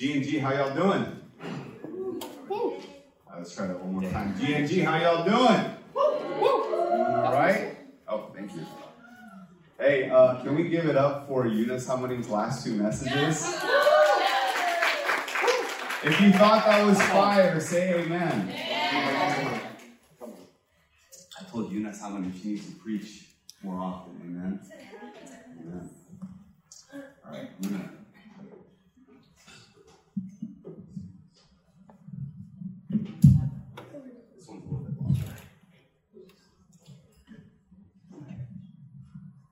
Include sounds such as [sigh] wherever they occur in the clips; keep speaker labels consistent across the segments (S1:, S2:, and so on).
S1: G and G, how y'all doing? Let's try that one more time. G and G, how y'all doing? All right. Oh, thank you. Hey, uh, can we give it up for Eunice Harmony's last two messages? If you thought that was fire, say amen. I told Eunice Harmony she needs to preach more often. Amen. Amen. All right. Amen.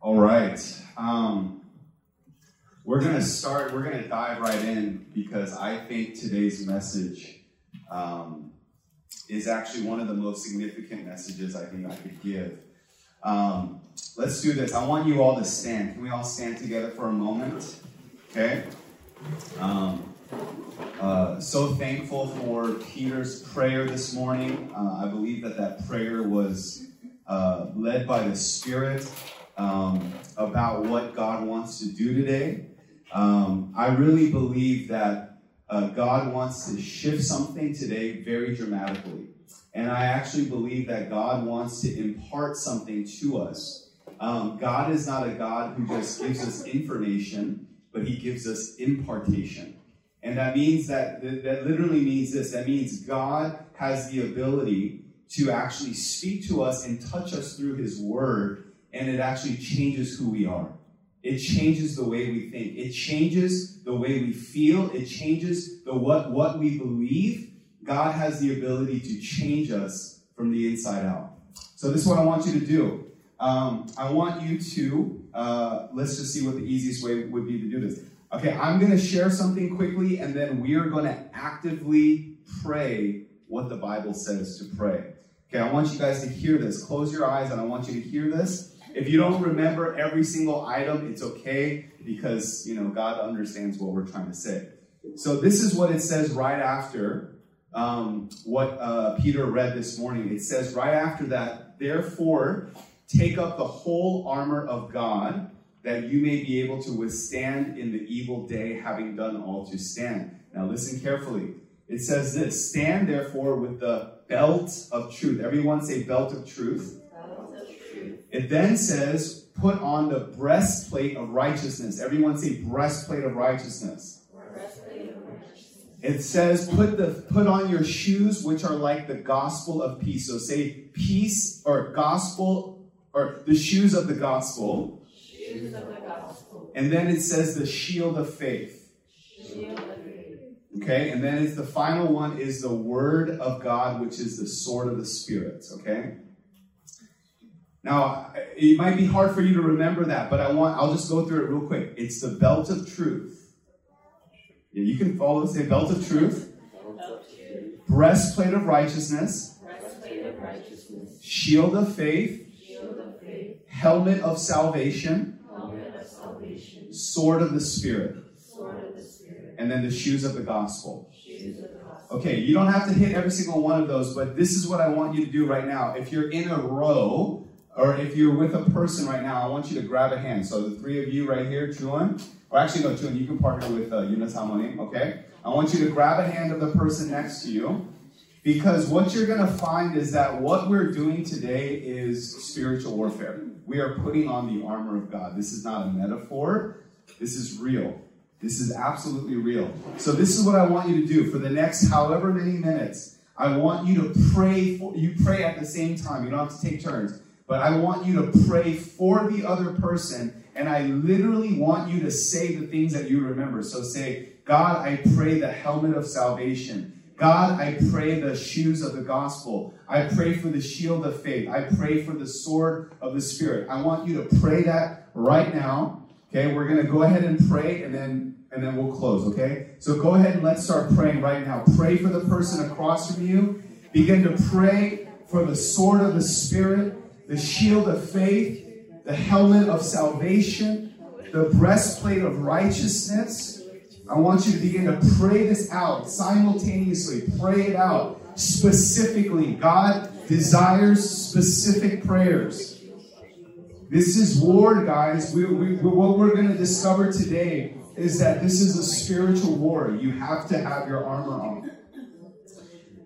S1: All right. Um, we're going to start, we're going to dive right in because I think today's message um, is actually one of the most significant messages I think I could give. Um, let's do this. I want you all to stand. Can we all stand together for a moment? Okay? Um, uh, so thankful for Peter's prayer this morning. Uh, I believe that that prayer was uh, led by the Spirit um, about what God wants to do today. Um, I really believe that uh, God wants to shift something today very dramatically. And I actually believe that God wants to impart something to us. Um, God is not a God who just gives us information, but He gives us impartation. And that means that, that literally means this that means God has the ability to actually speak to us and touch us through His Word, and it actually changes who we are. It changes the way we think. It changes the way we feel. It changes the what, what we believe. God has the ability to change us from the inside out. So this is what I want you to do. Um, I want you to, uh, let's just see what the easiest way would be to do this. Okay, I'm going to share something quickly, and then we are going to actively pray what the Bible says to pray. Okay, I want you guys to hear this. Close your eyes, and I want you to hear this. If you don't remember every single item, it's okay because, you know, God understands what we're trying to say. So this is what it says right after um, what uh, Peter read this morning. It says right after that, therefore, take up the whole armor of God that you may be able to withstand in the evil day, having done all to stand. Now, listen carefully. It says this Stand therefore with the belt of truth. Everyone say, belt of truth. It then says, Put on the breastplate of righteousness. Everyone say, breastplate of righteousness.
S2: Breastplate of righteousness.
S1: It says, put the put on your shoes, which are like the gospel of peace. So say peace or gospel or the shoes of the gospel.
S2: Shoes of the gospel.
S1: And then it says the shield of faith.
S2: Shield of faith.
S1: Okay, and then it's the final one is the word of God, which is the sword of the spirit. Okay. Now it might be hard for you to remember that, but I want I'll just go through it real quick. It's the belt of truth. Yeah, you can follow say belt of truth,
S2: Belt of truth.
S1: breastplate of righteousness, shield of faith, helmet of salvation, sword of the spirit, and then the. Shoes of the gospel. Okay, you don't have to hit every single one of those, but this is what I want you to do right now. If you're in a row, or if you're with a person right now, I want you to grab a hand. So the three of you right here, Chuan, or actually no, Chuan, you can partner with uh, Harmony, okay? I want you to grab a hand of the person next to you, because what you're going to find is that what we're doing today is spiritual warfare. We are putting on the armor of God. This is not a metaphor. This is real. This is absolutely real. So this is what I want you to do for the next however many minutes. I want you to pray for you pray at the same time. You don't have to take turns. But I want you to pray for the other person and I literally want you to say the things that you remember. So say, God, I pray the helmet of salvation. God, I pray the shoes of the gospel. I pray for the shield of faith. I pray for the sword of the spirit. I want you to pray that right now. Okay, we're to go ahead and pray and then and then we'll close, okay? So go ahead and let's start praying right now. Pray for the person across from you. Begin to pray for the sword of the spirit, the shield of faith, the helmet of salvation, the breastplate of righteousness. I want you to begin to pray this out simultaneously. Pray it out specifically. God desires specific prayers. This is war, guys. We, we, what we're going to discover today is that this is a spiritual war. You have to have your armor on.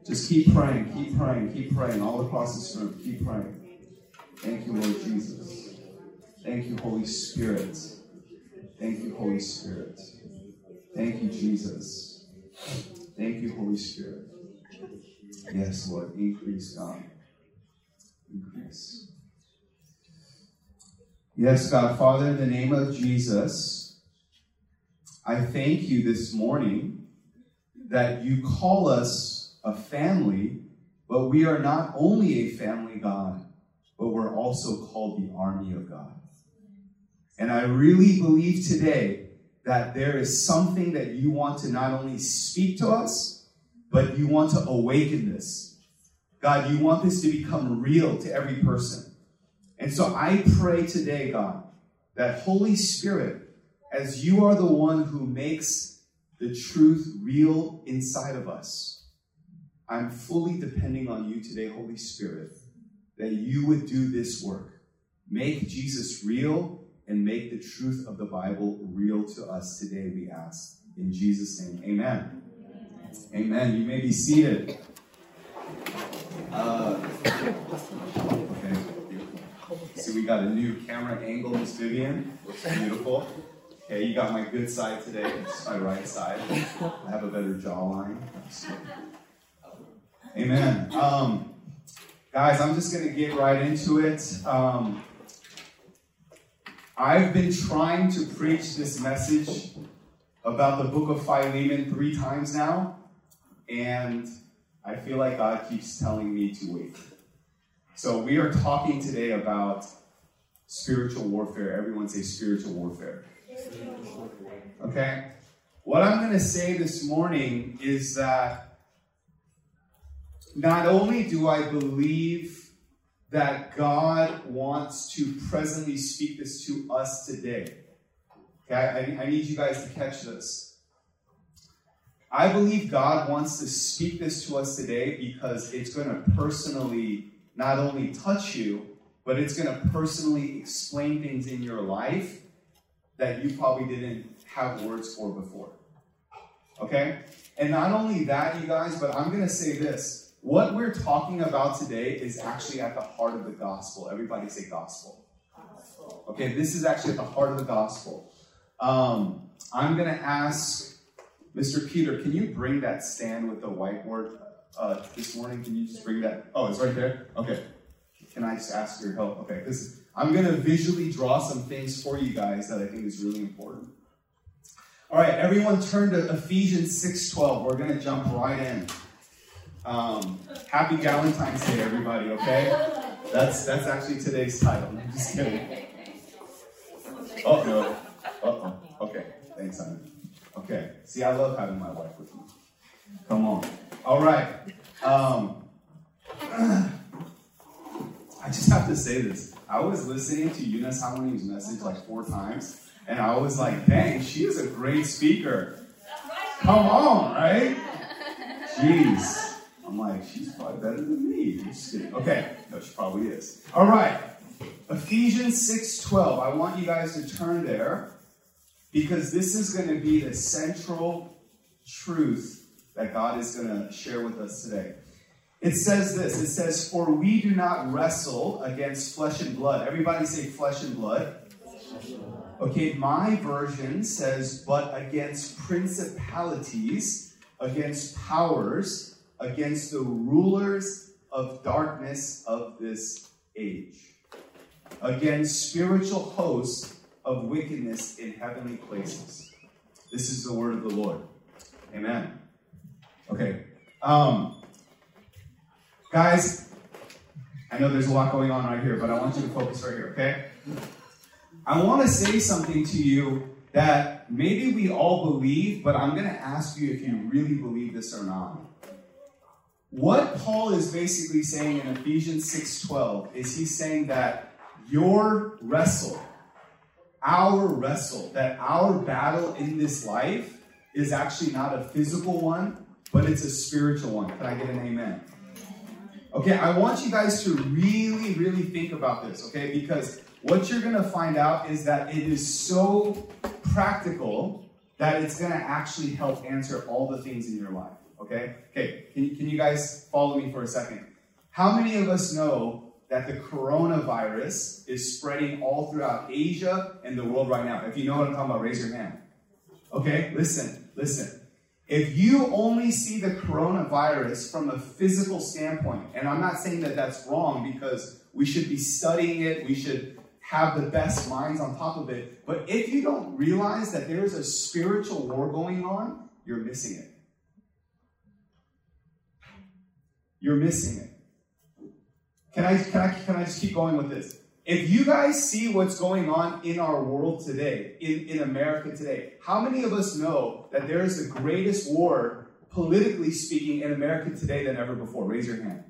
S1: Just keep praying, keep praying, keep praying all across this room. Keep praying. Thank you, Lord Jesus. Thank you, Holy Spirit. Thank you, Holy Spirit. Thank you, Jesus. Thank you, Holy Spirit. Yes, Lord. Increase, God. Increase. Yes, God, Father, in the name of Jesus, I thank you this morning that you call us a family, but we are not only a family, God, but we're also called the army of God. And I really believe today that there is something that you want to not only speak to us, but you want to awaken this. God, you want this to become real to every person. And so I pray today, God, that Holy Spirit, as you are the one who makes the truth real inside of us, I'm fully depending on you today, Holy Spirit, that you would do this work. Make Jesus real and make the truth of the Bible real to us today, we ask. In Jesus' name, amen. Amen. You may be seated. Uh, okay. See, we got a new camera angle, Miss Vivian. Looks beautiful. Okay, you got my good side today. It's my right side. I have a better jawline. Amen. Um, guys, I'm just going to get right into it. Um, I've been trying to preach this message about the book of Philemon three times now, and I feel like God keeps telling me to wait. So we are talking today about spiritual warfare. Everyone say spiritual warfare. Okay? What I'm going to say this morning is that not only do I believe that God wants to presently speak this to us today, okay, I, I need you guys to catch this. I believe God wants to speak this to us today because it's going to personally not only touch you, but it's going to personally explain things in your life that you probably didn't have words for before. Okay? And not only that, you guys, but I'm going to say this. What we're talking about today is actually at the heart of the gospel. Everybody say gospel. Okay, this is actually at the heart of the gospel. Um, I'm going to ask Mr. Peter, can you bring that stand with the whiteboard uh, this morning? Can you just bring that? Oh, it's right there? Okay. Can I just ask your help? Okay, because I'm going to visually draw some things for you guys that I think is really important. All right, everyone turn to Ephesians 6.12. We're going to jump right in. Um, happy Valentine's Day, everybody, okay? That's that's actually today's title. I'm just kidding. Oh, no. Uh-oh. Okay, thanks, Simon. Okay, see, I love having my wife with me. Come on. All right. Um, I just have to say this. I was listening to Eunice Harmony's message like four times, and I was like, dang, she is a great speaker. Come on, right? Jeez. I'm like, she's probably better than me. Okay, no, she probably is. All right. Ephesians 6:12. I want you guys to turn there because this is going to be the central truth that God is going to share with us today. It says this it says, For we do not wrestle against flesh and blood. Everybody say flesh and blood. Okay, my version says, But against principalities, against powers, against the rulers of darkness of this age, against spiritual hosts of wickedness in heavenly places. This is the word of the Lord. Amen. Okay. Um, guys, I know there's a lot going on right here, but I want you to focus right here, okay? I want to say something to you that maybe we all believe, but I'm going to ask you if you really believe this or not. What Paul is basically saying in Ephesians 6:12 is he's saying that your wrestle, our wrestle, that our battle in this life is actually not a physical one, but it's a spiritual one. Can I get an amen? Okay, I want you guys to really, really think about this, okay? Because what you're going to find out is that it is so practical that it's going to actually help answer all the things in your life. Okay? Okay, can, can you guys follow me for a second? How many of us know that the coronavirus is spreading all throughout Asia and the world right now? If you know what I'm talking about, raise your hand. Okay, listen, listen. If you only see the coronavirus from a physical standpoint, and I'm not saying that that's wrong because we should be studying it, we should have the best minds on top of it, but if you don't realize that there's a spiritual war going on, you're missing it. You're missing it. Can I, can I, can I just keep going with this? If you guys see what's going on in our world today, in, in America today, how many of us know that there is the greatest war, politically speaking, in America today than ever before? Raise your hand.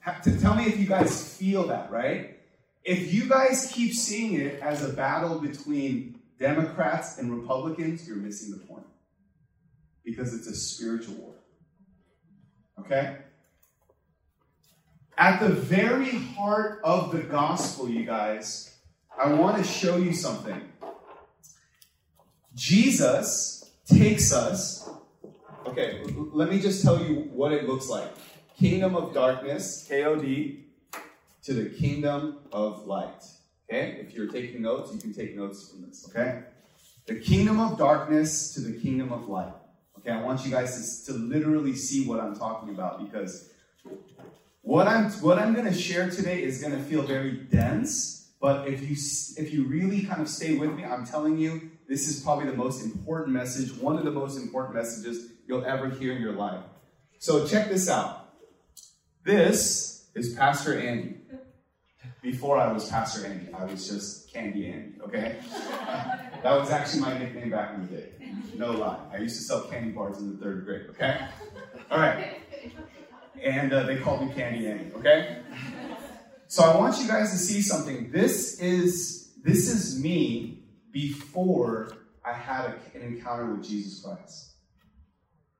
S1: Ha- to tell me if you guys feel that, right? If you guys keep seeing it as a battle between Democrats and Republicans, you're missing the point. Because it's a spiritual war. Okay? At the very heart of the gospel, you guys, I want to show you something. Jesus takes us, okay, let me just tell you what it looks like. Kingdom of darkness, KOD, to the kingdom of light. Okay? If you're taking notes, you can take notes from this, okay? The kingdom of darkness to the kingdom of light. Okay, I want you guys to, to literally see what I'm talking about because what I'm what I'm going to share today is going to feel very dense, but if you if you really kind of stay with me, I'm telling you this is probably the most important message, one of the most important messages you'll ever hear in your life. So check this out. This is Pastor Andy. Before I was Pastor Andy, I was just Candy Andy, okay? [laughs] that was actually my nickname back in the day. No lie. I used to sell candy bars in the third grade, okay? All right and uh, they called me Candy Andy. Okay. So I want you guys to see something. This is this is me before I had a, an encounter with Jesus Christ.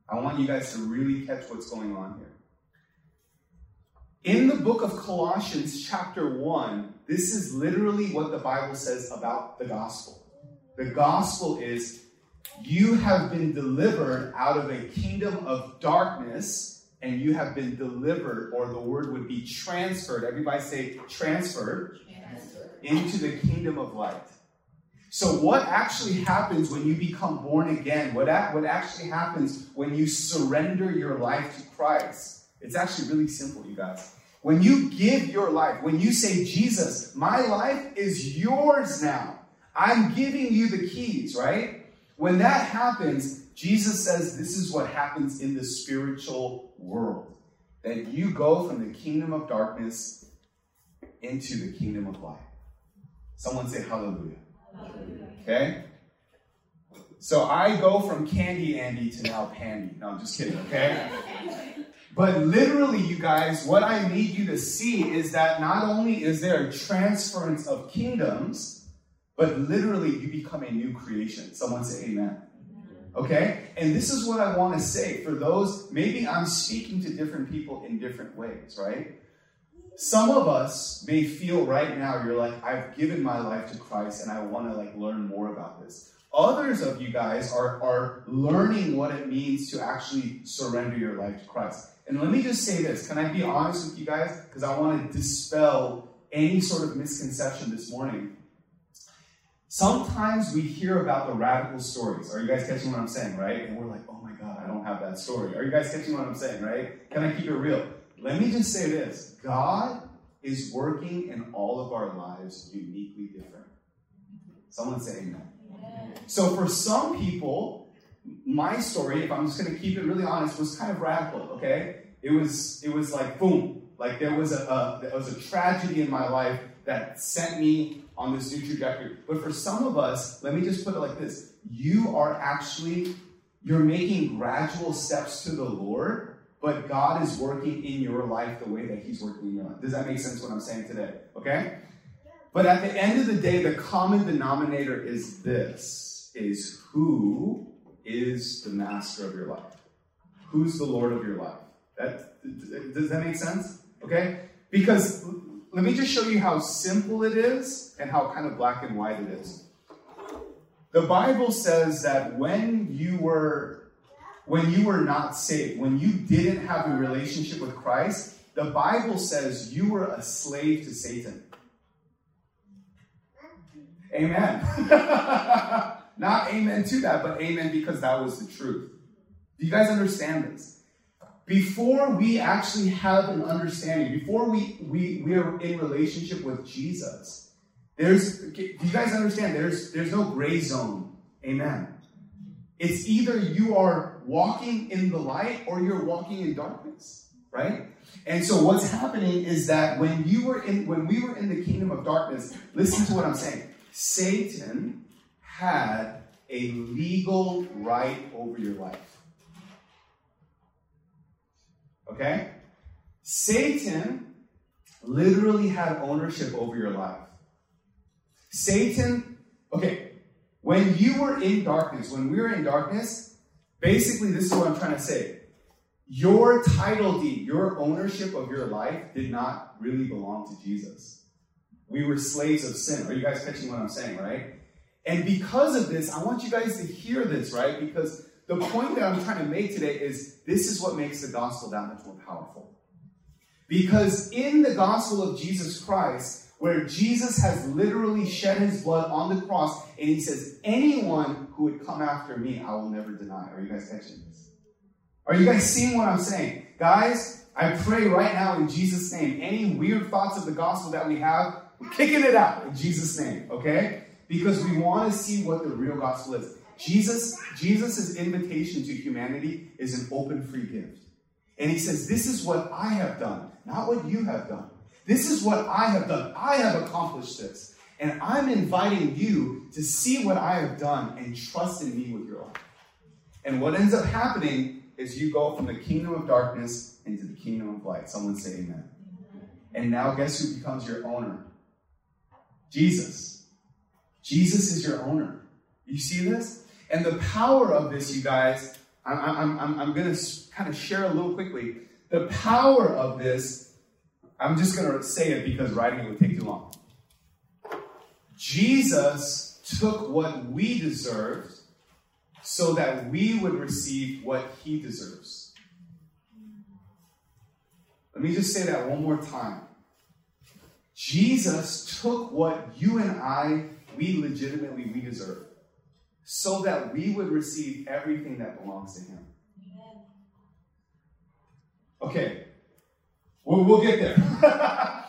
S1: I want you guys to really catch what's going on here. In the book of Colossians, chapter 1, this is literally what the Bible says about the gospel. The gospel is you have been delivered out of a kingdom of darkness and you have been delivered, or the word would be transferred. Everybody say transferred, transferred. into the kingdom of light. So, what actually happens when you become born again? What, what actually happens when you surrender your life to Christ? It's actually really simple, you guys. When you give your life, when you say, Jesus, my life is yours now, I'm giving you the keys, right? When that happens, Jesus says this is what happens in the spiritual world that you go from the kingdom of darkness into the kingdom of light. Someone say hallelujah. hallelujah. Okay? So I go from Candy Andy to now Pandy. No, I'm just kidding, okay? [laughs] But literally, you guys, what I need you to see is that not only is there a transference of kingdoms, but literally you become a new creation. Someone say amen. Okay? And this is what I want to say for those, maybe I'm speaking to different people in different ways, right? Some of us may feel right now you're like, I've given my life to Christ and I want to like learn more about this. Others of you guys are, are learning what it means to actually surrender your life to Christ. And let me just say this. Can I be honest with you guys? Because I want to dispel any sort of misconception this morning. Sometimes we hear about the radical stories. Are you guys catching what I'm saying, right? And we're like, oh my God, I don't have that story. Are you guys catching what I'm saying, right? Can I keep it real? Let me just say this God is working in all of our lives uniquely different. Someone say amen. So for some people, my story, if I'm just going to keep it really honest, was kind of radical. Okay, it was it was like boom, like there was a, a there was a tragedy in my life that sent me on this new trajectory. But for some of us, let me just put it like this you are actually you're making gradual steps to the Lord, but God is working in your life the way that He's working in your life. Does that make sense what I'm saying today? Okay? But at the end of the day, the common denominator is this is who is the master of your life? Who's the Lord of your life? That does that make sense? Okay? Because let me just show you how simple it is and how kind of black and white it is. the Bible says that when you were when you were not saved, when you didn't have a relationship with Christ, the Bible says you were a slave to Satan. Amen. [laughs] not amen to that, but amen because that was the truth. Do you guys understand this? Before we actually have an understanding, before we, we, we are in relationship with Jesus, there's do you guys understand? There's there's no gray zone. Amen. It's either you are walking in the light or you're walking in darkness, right? And so what's happening is that when you were in when we were in the kingdom of darkness, listen to what I'm saying. Satan had a legal right over your life. Okay? Satan literally had ownership over your life. Satan, okay, when you were in darkness, when we were in darkness, basically this is what I'm trying to say. Your title deed, your ownership of your life did not really belong to Jesus. We were slaves of sin. Are you guys catching what I'm saying, right? And because of this, I want you guys to hear this, right? Because the point that I'm trying to make today is this is what makes the gospel that much more powerful. Because in the gospel of Jesus Christ, where Jesus has literally shed his blood on the cross, and he says, Anyone who would come after me, I will never deny. Are you guys catching this? Are you guys seeing what I'm saying? Guys, I pray right now in Jesus' name, any weird thoughts of the gospel that we have, we're kicking it out in Jesus' name, okay? Because we want to see what the real gospel is. Jesus, Jesus' invitation to humanity is an open free gift. And he says, This is what I have done, not what you have done. This is what I have done. I have accomplished this. And I'm inviting you to see what I have done and trust in me with your life. And what ends up happening is you go from the kingdom of darkness into the kingdom of light. Someone say amen. And now guess who becomes your owner? Jesus. Jesus is your owner. You see this? And the power of this, you guys, I'm, I'm, I'm, I'm going to kind of share a little quickly. The power of this, I'm just going to say it because writing it would take too long. Jesus took what we deserved so that we would receive what he deserves. Let me just say that one more time. Jesus took what you and I, we legitimately, we deserve so that we would receive everything that belongs to Him. Okay, we'll, we'll get there.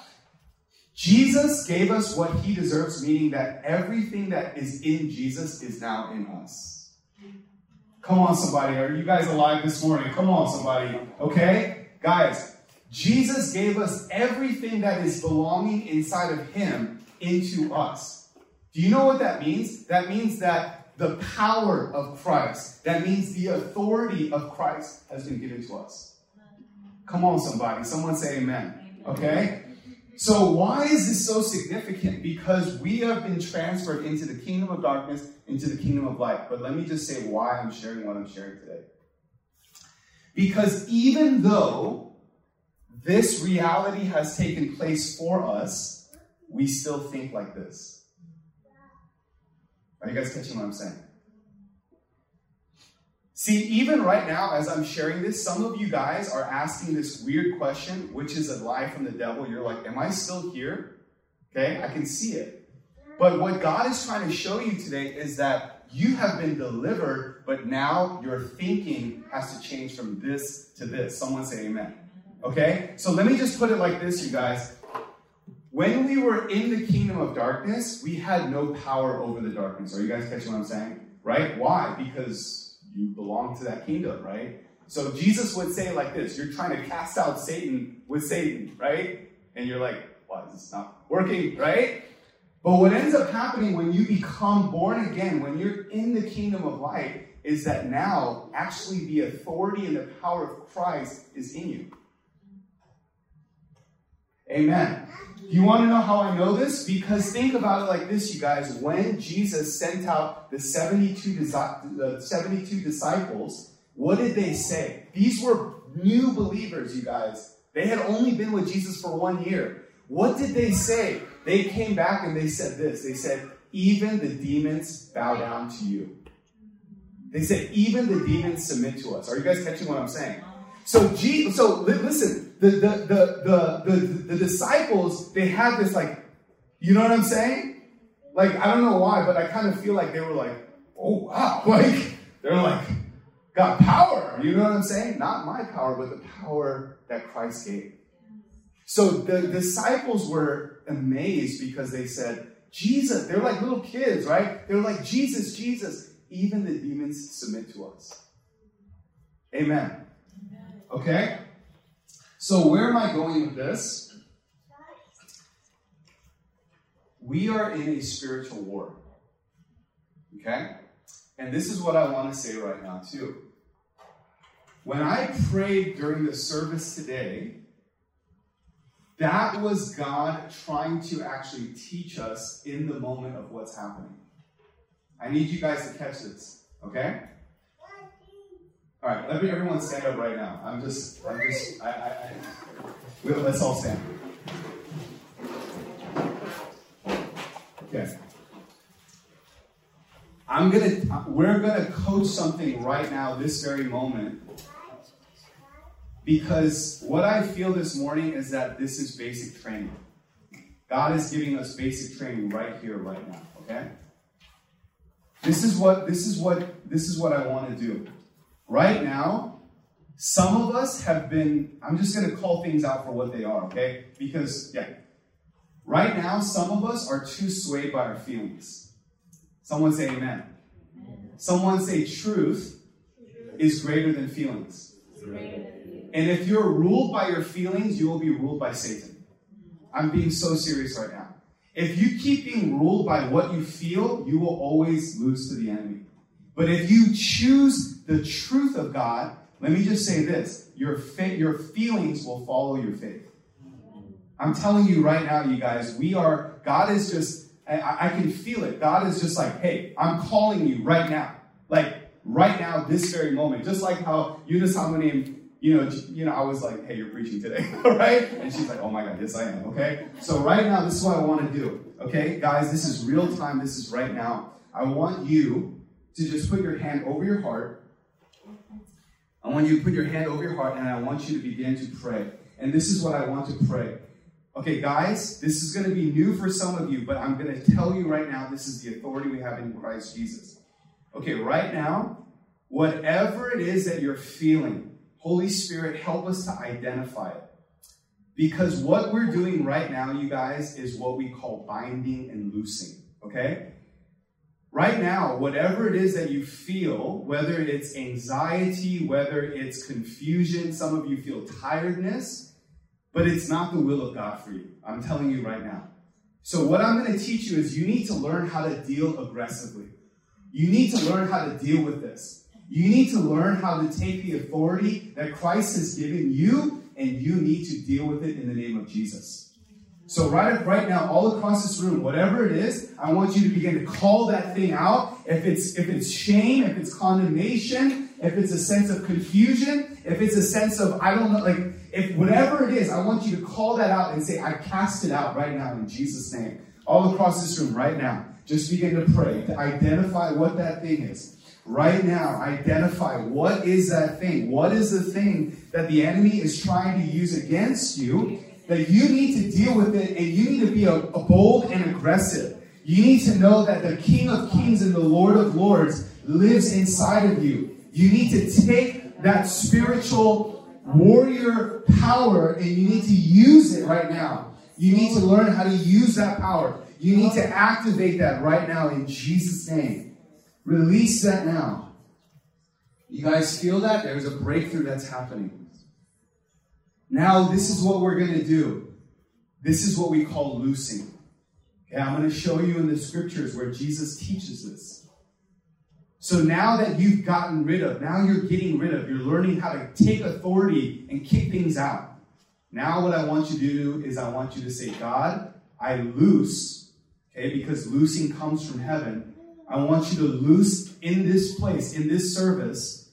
S1: [laughs] Jesus gave us what He deserves, meaning that everything that is in Jesus is now in us. Come on, somebody. Are you guys alive this morning? Come on, somebody. Okay? Guys, Jesus gave us everything that is belonging inside of Him into us. Do you know what that means? That means that the power of Christ. That means the authority of Christ has been given to us. Come on, somebody. Someone say amen. Okay? So, why is this so significant? Because we have been transferred into the kingdom of darkness, into the kingdom of light. But let me just say why I'm sharing what I'm sharing today. Because even though this reality has taken place for us, we still think like this. Are you guys catching what I'm saying? See, even right now, as I'm sharing this, some of you guys are asking this weird question, which is a lie from the devil. You're like, Am I still here? Okay, I can see it. But what God is trying to show you today is that you have been delivered, but now your thinking has to change from this to this. Someone say amen. Okay? So let me just put it like this, you guys. When we were in the kingdom of darkness, we had no power over the darkness. Are you guys catching what I'm saying? Right? Why? Because you belong to that kingdom, right? So Jesus would say like this You're trying to cast out Satan with Satan, right? And you're like, why is this not working, right? But what ends up happening when you become born again, when you're in the kingdom of light, is that now actually the authority and the power of Christ is in you. Amen. You want to know how I know this? Because think about it like this, you guys. When Jesus sent out the 72, the 72 disciples, what did they say? These were new believers, you guys. They had only been with Jesus for one year. What did they say? They came back and they said this. They said, even the demons bow down to you. They said, even the demons submit to us. Are you guys catching what I'm saying? So, G, so listen, the, the, the, the, the, the disciples, they had this like, you know what I'm saying? Like, I don't know why, but I kind of feel like they were like, oh wow, [laughs] like, they're like, got power. You know what I'm saying? Not my power, but the power that Christ gave. So the disciples were amazed because they said, Jesus, they're like little kids, right? They're like, Jesus, Jesus. Even the demons submit to us. Amen. Okay? So where am I going with this? We are in a spiritual war. Okay? And this is what I want to say right now, too. When I prayed during the service today, that was God trying to actually teach us in the moment of what's happening. I need you guys to catch this, okay? All right, let me everyone stand up right now. I'm just, I'm just, I, I, I let's all stand. Okay. I'm gonna, we're gonna coach something right now, this very moment, because what I feel this morning is that this is basic training. God is giving us basic training right here, right now. Okay. This is what this is what this is what I want to do. Right now, some of us have been, I'm just going to call things out for what they are, okay? Because, yeah, right now, some of us are too swayed by our feelings. Someone say amen. Someone say truth is greater than feelings. And if you're ruled by your feelings, you will be ruled by Satan. I'm being so serious right now. If you keep being ruled by what you feel, you will always lose to the enemy. But if you choose the truth of God, let me just say this your, fa- your feelings will follow your faith. I'm telling you right now, you guys, we are, God is just, I, I can feel it. God is just like, hey, I'm calling you right now. Like, right now, this very moment. Just like how you Eunice Harmony you know, you know, I was like, hey, you're preaching today, [laughs] right? And she's like, oh my God, yes, I am, okay? So right now, this is what I want to do, okay? Guys, this is real time. This is right now. I want you to just put your hand over your heart. I want you to put your hand over your heart, and I want you to begin to pray. And this is what I want to pray. Okay, guys, this is going to be new for some of you, but I'm going to tell you right now this is the authority we have in Christ Jesus. Okay, right now, whatever it is that you're feeling, Holy Spirit, help us to identify it. Because what we're doing right now, you guys, is what we call binding and loosing. Okay? Right now, whatever it is that you feel, whether it's anxiety, whether it's confusion, some of you feel tiredness, but it's not the will of God for you. I'm telling you right now. So, what I'm going to teach you is you need to learn how to deal aggressively. You need to learn how to deal with this. You need to learn how to take the authority that Christ has given you, and you need to deal with it in the name of Jesus. So right, right now, all across this room, whatever it is, I want you to begin to call that thing out. If it's if it's shame, if it's condemnation, if it's a sense of confusion, if it's a sense of I don't know, like if whatever it is, I want you to call that out and say, I cast it out right now in Jesus' name. All across this room, right now. Just begin to pray to identify what that thing is. Right now, identify what is that thing? What is the thing that the enemy is trying to use against you that you need to deal with it and you need to be a, a bold and aggressive. You need to know that the King of Kings and the Lord of Lords lives inside of you. You need to take that spiritual warrior power and you need to use it right now. You need to learn how to use that power. You need to activate that right now in Jesus' name. Release that now. You guys feel that? There's a breakthrough that's happening. Now, this is what we're going to do. This is what we call loosing. Okay, I'm going to show you in the scriptures where Jesus teaches this. So now that you've gotten rid of, now you're getting rid of, you're learning how to take authority and kick things out. Now, what I want you to do is I want you to say, God, I loose, okay, because loosing comes from heaven. I want you to loose in this place, in this service,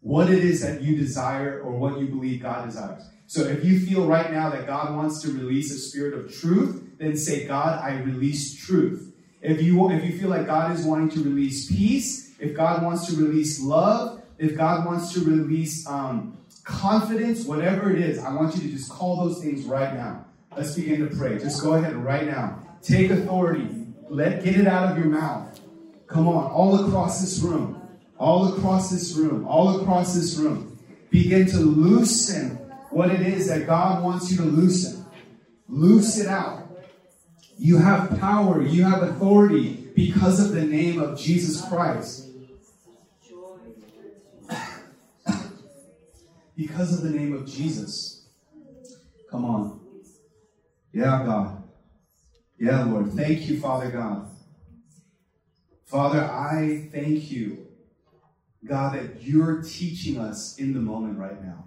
S1: what it is that you desire or what you believe God desires. So if you feel right now that God wants to release a spirit of truth, then say, God, I release truth. If you if you feel like God is wanting to release peace, if God wants to release love, if God wants to release um, confidence, whatever it is, I want you to just call those things right now. Let's begin to pray. Just go ahead right now. Take authority. Let get it out of your mouth. Come on, all across this room, all across this room, all across this room. Begin to loosen what it is that God wants you to loosen. Loose it out. You have power, you have authority because of the name of Jesus Christ. [sighs] because of the name of Jesus. Come on. Yeah, God. Yeah, Lord. Thank you, Father God. Father, I thank you, God, that you're teaching us in the moment right now.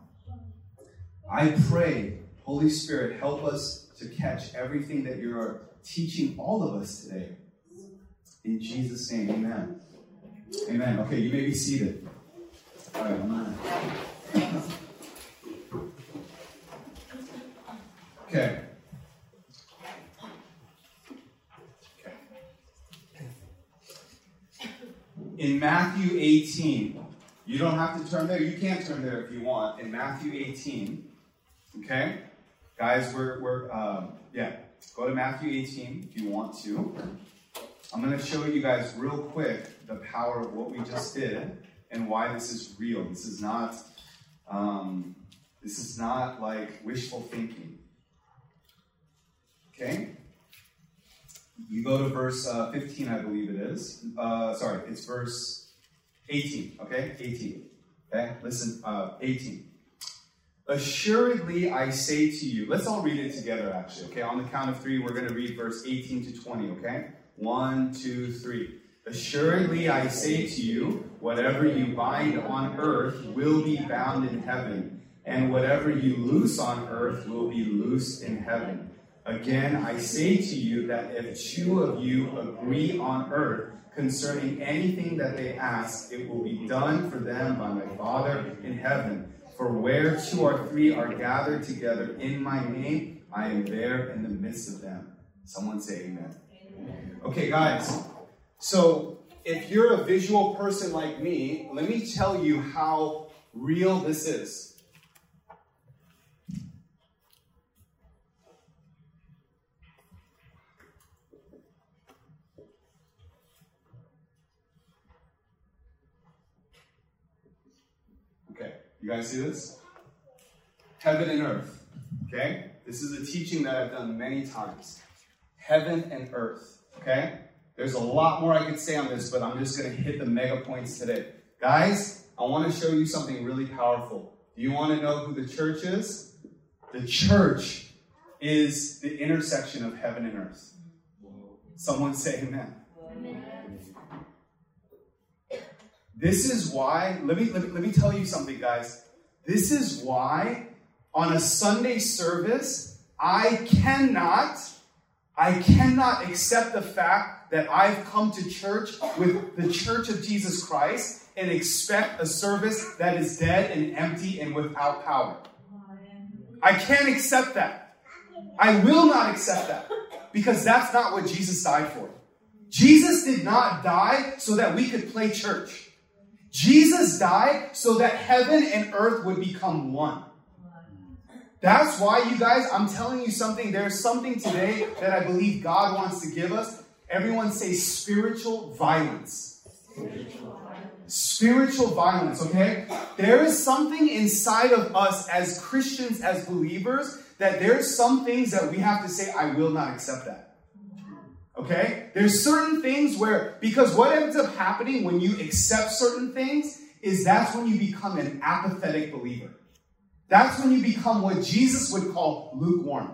S1: I pray, Holy Spirit, help us to catch everything that you're teaching all of us today. In Jesus' name, amen. Amen. Okay, you may be seated. All right, I'm gonna. Okay. In Matthew 18, you don't have to turn there. You can turn there if you want. In Matthew 18, okay, guys, we're we're um, yeah. Go to Matthew 18 if you want to. I'm going to show you guys real quick the power of what we just did and why this is real. This is not um, this is not like wishful thinking. Okay? You go to verse uh, 15, I believe it is. Uh, sorry, it's verse 18. Okay? 18. Okay? Listen, uh, 18. Assuredly, I say to you, let's all read it together actually. Okay? On the count of three, we're going to read verse 18 to 20. Okay? One, two, three. Assuredly, I say to you, whatever you bind on earth will be bound in heaven, and whatever you loose on earth will be loosed in heaven. Again, I say to you that if two of you agree on earth concerning anything that they ask, it will be done for them by my Father in heaven. For where two or three are gathered together in my name, I am there in the midst of them. Someone say amen. Okay, guys. So, if you're a visual person like me, let me tell you how real this is. Okay, you guys see this? Heaven and earth. Okay? This is a teaching that I've done many times. Heaven and earth. Okay? There's a lot more I could say on this, but I'm just going to hit the mega points today. Guys, I want to show you something really powerful. Do you want to know who the church is? The church is the intersection of heaven and earth. Someone say amen. This is why, let me, let me, let me tell you something, guys. This is why on a Sunday service, I cannot, I cannot accept the fact that I've come to church with the Church of Jesus Christ and expect a service that is dead and empty and without power. I can't accept that. I will not accept that because that's not what Jesus died for. Jesus did not die so that we could play church. Jesus died so that heaven and earth would become one. That's why, you guys, I'm telling you something. There's something today that I believe God wants to give us. Everyone say spiritual violence. Spiritual violence, okay? There is something inside of us as Christians, as believers, that there's some things that we have to say, I will not accept that. Okay? There's certain things where, because what ends up happening when you accept certain things is that's when you become an apathetic believer. That's when you become what Jesus would call lukewarm.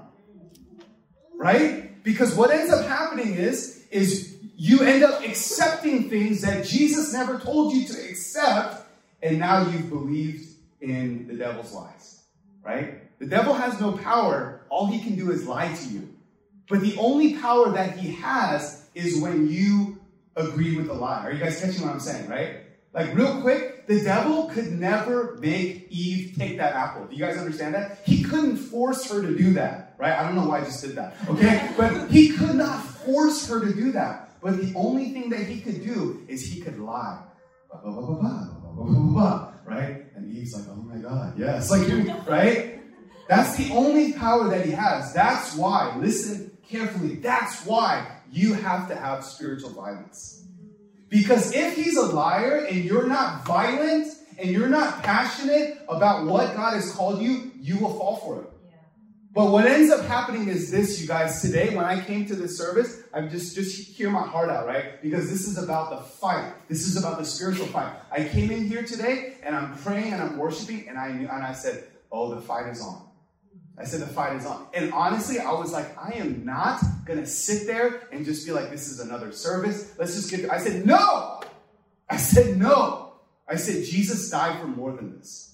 S1: Right? Because what ends up happening is, is you end up accepting things that Jesus never told you to accept, and now you've believed in the devil's lies. Right? The devil has no power. All he can do is lie to you. But the only power that he has is when you agree with the lie. Are you guys catching what I'm saying, right? Like, real quick, the devil could never make Eve take that apple. Do you guys understand that? He couldn't force her to do that, right? I don't know why I just did that, okay? [laughs] but he could not force her to do that. But the only thing that he could do is he could lie. Bah, bah, bah, right? And Eve's like, oh my God, yes. Like, [laughs] right? That's the only power that he has. That's why, listen carefully, that's why you have to have spiritual violence. Because if he's a liar and you're not violent and you're not passionate about what God has called you, you will fall for it. But what ends up happening is this, you guys. Today, when I came to this service, I'm just just hear my heart out, right? Because this is about the fight. This is about the spiritual fight. I came in here today and I'm praying and I'm worshiping, and I knew, and I said, "Oh, the fight is on." I said, "The fight is on." And honestly, I was like, "I am not gonna sit there and just be like, this is another service. Let's just get." I said, "No." I said, "No." I said, "Jesus died for more than this."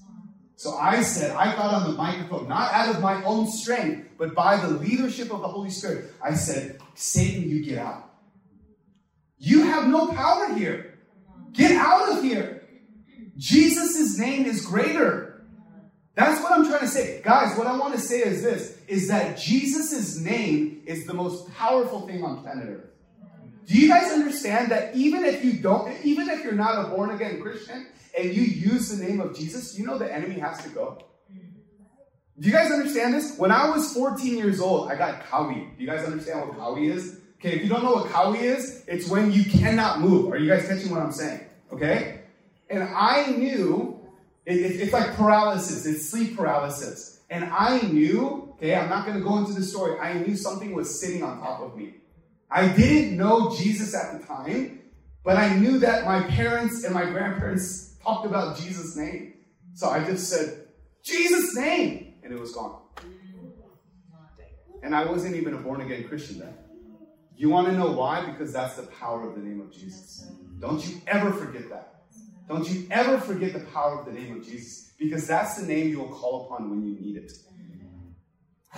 S1: So I said, I got on the microphone, not out of my own strength, but by the leadership of the Holy Spirit. I said, Satan, you get out. You have no power here. Get out of here. Jesus' name is greater. That's what I'm trying to say. Guys, what I want to say is this is that Jesus' name is the most powerful thing on planet Earth. Do you guys understand that even if you don't, even if you're not a born again Christian, and you use the name of Jesus, you know the enemy has to go. Do you guys understand this? When I was 14 years old, I got kawi. Do you guys understand what kawi is? Okay, if you don't know what kawi is, it's when you cannot move. Are you guys catching what I'm saying? Okay? And I knew it, it, it's like paralysis, it's sleep paralysis. And I knew, okay, I'm not going to go into the story, I knew something was sitting on top of me. I didn't know Jesus at the time, but I knew that my parents and my grandparents talked about Jesus' name. So I just said, Jesus' name, and it was gone. And I wasn't even a born again Christian then. You want to know why? Because that's the power of the name of Jesus. Don't you ever forget that. Don't you ever forget the power of the name of Jesus. Because that's the name you will call upon when you need it.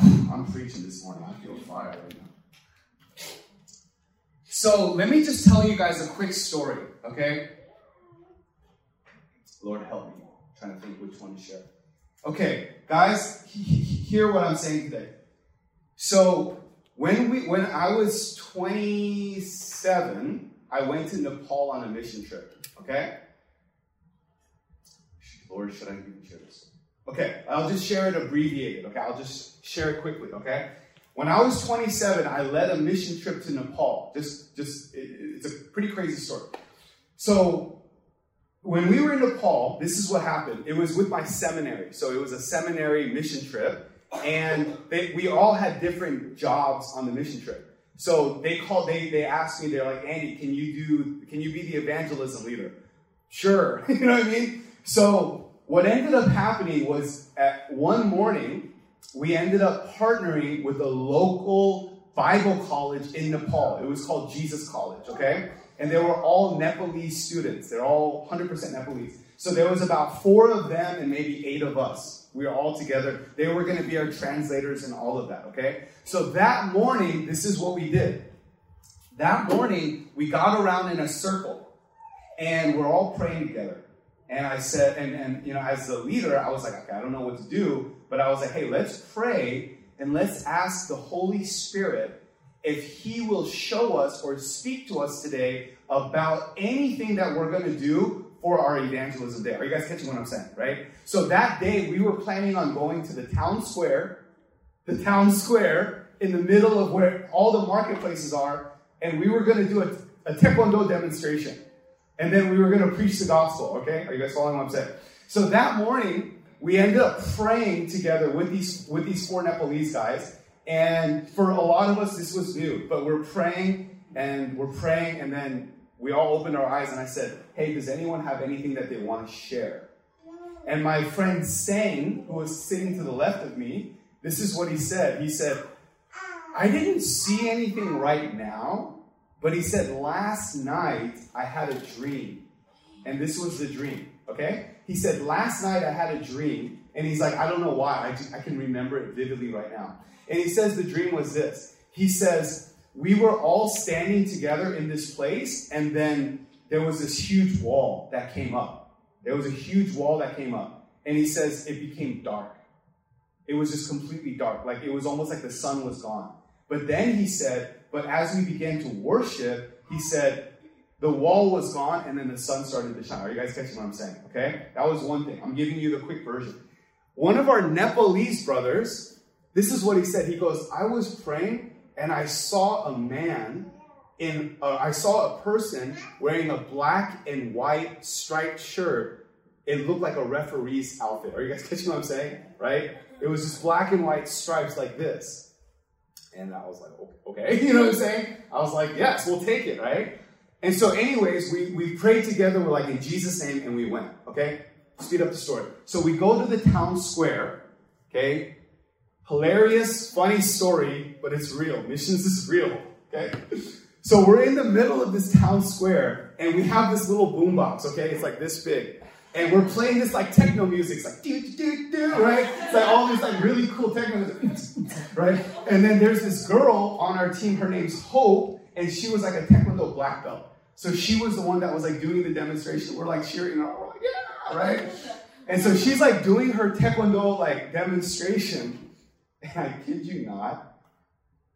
S1: I'm preaching this morning. I feel fire right now. So let me just tell you guys a quick story, okay? Lord, help me. I'm trying to think which one to share. Okay, guys, hear what I'm saying today. So when we when I was 27, I went to Nepal on a mission trip. Okay. Lord, should I even share this? Okay, I'll just share it abbreviated. Okay, I'll just share it quickly. Okay. When I was 27, I led a mission trip to Nepal. Just, just it, it's a pretty crazy story. So when we were in Nepal, this is what happened. It was with my seminary. So it was a seminary mission trip. And they, we all had different jobs on the mission trip. So they called, they, they asked me, they're like, Andy, can you do, can you be the evangelism leader? Sure. [laughs] you know what I mean? So what ended up happening was at one morning, we ended up partnering with a local Bible college in Nepal. It was called Jesus College, okay? and they were all Nepalese students. They're all 100% Nepalese. So there was about four of them and maybe eight of us. We were all together. They were going to be our translators and all of that, okay? So that morning, this is what we did. That morning, we got around in a circle and we're all praying together. And I said, and, and you know, as the leader, I was like, okay, I don't know what to do, but I was like, hey, let's pray and let's ask the Holy Spirit if he will show us or speak to us today about anything that we're going to do for our evangelism day. Are you guys catching what I'm saying, right? So that day we were planning on going to the town square, the town square in the middle of where all the marketplaces are, and we were going to do a, a taekwondo demonstration. And then we were going to preach the gospel, okay? Are you guys following what I'm saying? So that morning, we ended up praying together with these, with these four Nepalese guys and for a lot of us, this was new, but we're praying and we're praying, and then we all opened our eyes, and I said, Hey, does anyone have anything that they want to share? And my friend Sang, who was sitting to the left of me, this is what he said. He said, I didn't see anything right now, but he said, Last night I had a dream. And this was the dream, okay? He said, Last night I had a dream. And he's like, I don't know why. I, just, I can remember it vividly right now. And he says the dream was this. He says, We were all standing together in this place, and then there was this huge wall that came up. There was a huge wall that came up. And he says it became dark. It was just completely dark. Like it was almost like the sun was gone. But then he said, But as we began to worship, he said, the wall was gone and then the sun started to shine. Are you guys catching what I'm saying? Okay? That was one thing. I'm giving you the quick version. One of our Nepalese brothers, this is what he said. He goes, I was praying and I saw a man in, uh, I saw a person wearing a black and white striped shirt. It looked like a referee's outfit. Are you guys [laughs] catching what I'm saying? Right? It was just black and white stripes like this. And I was like, okay, [laughs] you know what I'm saying? I was like, yes, we'll take it, right? And so, anyways, we, we prayed together. We're like, in Jesus' name, and we went, okay? Speed up the story. So we go to the town square, okay? Hilarious, funny story, but it's real. Missions is real, okay? So we're in the middle of this town square, and we have this little boombox, okay? It's like this big. And we're playing this like techno music. It's like do do do right? It's like all this like really cool techno music, [laughs] right? And then there's this girl on our team. Her name's Hope, and she was like a taekwondo black belt. So she was the one that was like doing the demonstration. We're like cheering her, we're like, yeah, right? And so she's like doing her taekwondo like demonstration. And I kid you not,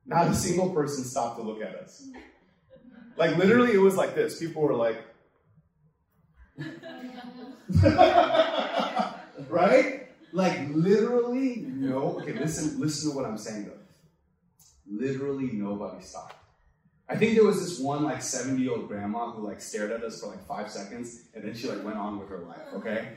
S1: not a single person stopped to look at us. Like literally, it was like this. People were like, [laughs] right? Like literally, no. Okay, listen, listen to what I'm saying though. Literally nobody stopped. I think there was this one like 70 year old grandma who like stared at us for like five seconds and then she like went on with her life, okay?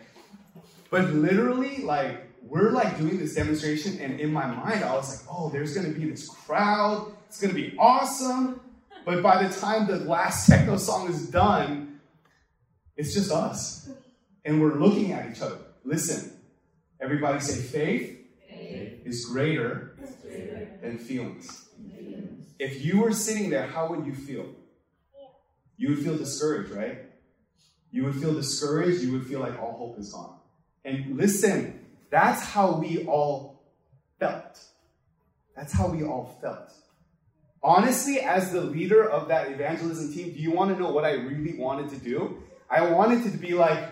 S1: But literally, like, we're like doing this demonstration, and in my mind, I was like, oh, there's gonna be this crowd, it's gonna be awesome. But by the time the last techno song is done, it's just us. And we're looking at each other. Listen, everybody say faith,
S2: Faith
S1: is greater
S2: greater
S1: than feelings.
S2: than feelings.
S1: If you were sitting there, how would you feel? You would feel discouraged, right? You would feel discouraged. You would feel like all hope is gone. And listen, that's how we all felt. That's how we all felt. Honestly, as the leader of that evangelism team, do you want to know what I really wanted to do? I wanted to be like,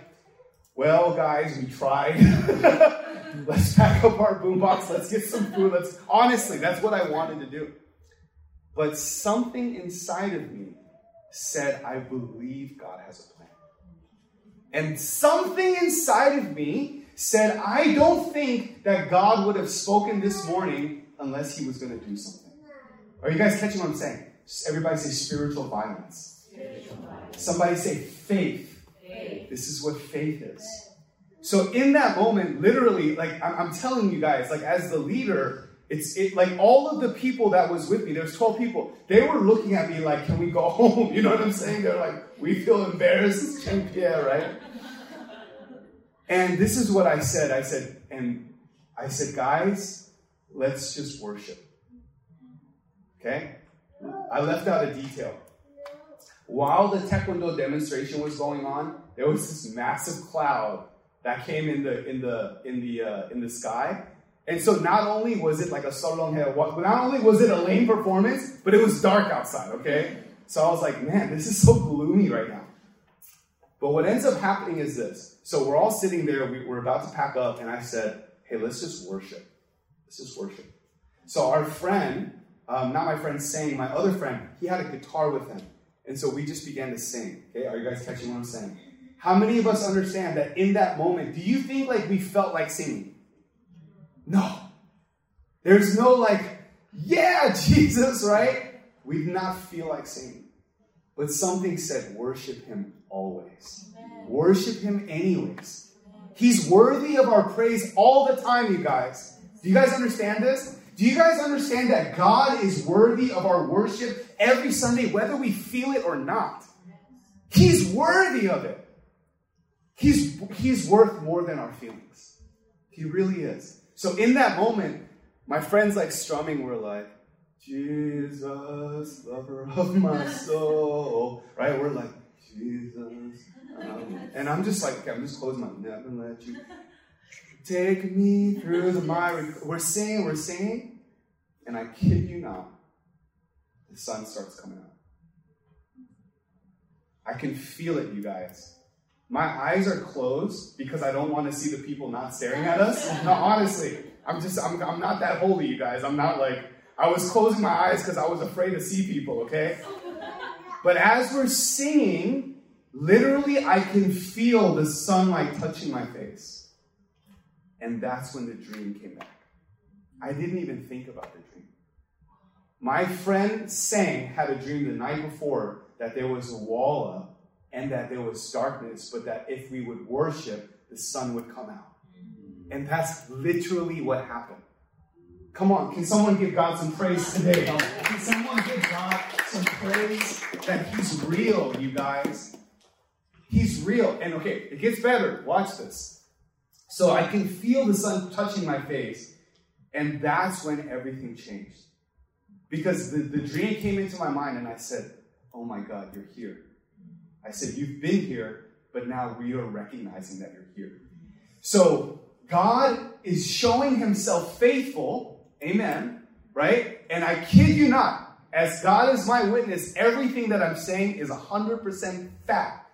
S1: well, guys, we tried. [laughs] let's pack up our boombox. Let's get some food. Let's honestly, that's what I wanted to do. But something inside of me said, I believe God has a plan. And something inside of me said, I don't think that God would have spoken this morning unless he was going to do something. Are you guys catching what I'm saying? Everybody say spiritual violence.
S2: Spiritual life.
S1: Somebody say faith. This is what faith is. So in that moment, literally, like I'm, telling you guys, like as the leader, it's it like all of the people that was with me. There's 12 people. They were looking at me like, "Can we go [laughs] home?" You know what I'm saying? They're like, "We feel embarrassed." [laughs] yeah, right. And this is what I said. I said, and I said, guys, let's just worship. Okay? I left out a detail. While the Taekwondo demonstration was going on, there was this massive cloud that came in the in the in the uh, in the sky. And so not only was it like a solong hair, not only was it a lame performance, but it was dark outside, okay? So I was like, man, this is so gloomy right now. But what ends up happening is this. So we're all sitting there, we, we're about to pack up, and I said, hey, let's just worship. Let's just worship. So our friend, um, not my friend Sang, my other friend, he had a guitar with him. And so we just began to sing. Okay, are you guys catching what I'm saying? How many of us understand that in that moment, do you think like we felt like singing? No. There's no like, yeah, [laughs] Jesus, right? We did not feel like singing. But something said, worship him always. Worship him anyways. He's worthy of our praise all the time, you guys. Do you guys understand this? Do you guys understand that God is worthy of our worship every Sunday, whether we feel it or not? He's worthy of it. He's, he's worth more than our feelings. He really is. So in that moment, my friends like strumming were like, Jesus, lover of my [laughs] soul. Right? We're like, Jesus. Um, and I'm just like, okay, I'm just closing my never let you take me through the miry. We're singing, we're singing, and I kid you not, the sun starts coming out. I can feel it, you guys. My eyes are closed because I don't want to see the people not staring at us. [laughs] No, honestly, I'm just, I'm, I'm not that holy, you guys. I'm not like, I was closing my eyes because I was afraid to see people, okay? [laughs] But as we're singing, literally I can feel the sunlight touching my face. And that's when the dream came back. I didn't even think about the dream. My friend Sang, had a dream the night before that there was a wall up and that there was darkness, but that if we would worship, the sun would come out. And that's literally what happened. Come on, can someone give God some praise today? Can someone give God some praise that He's real, you guys? He's real. And okay, it gets better. Watch this. So I can feel the sun touching my face, and that's when everything changed. Because the, the dream came into my mind, and I said, Oh my God, you're here. I said, You've been here, but now we are recognizing that you're here. So God is showing himself faithful, amen, right? And I kid you not, as God is my witness, everything that I'm saying is 100% fact.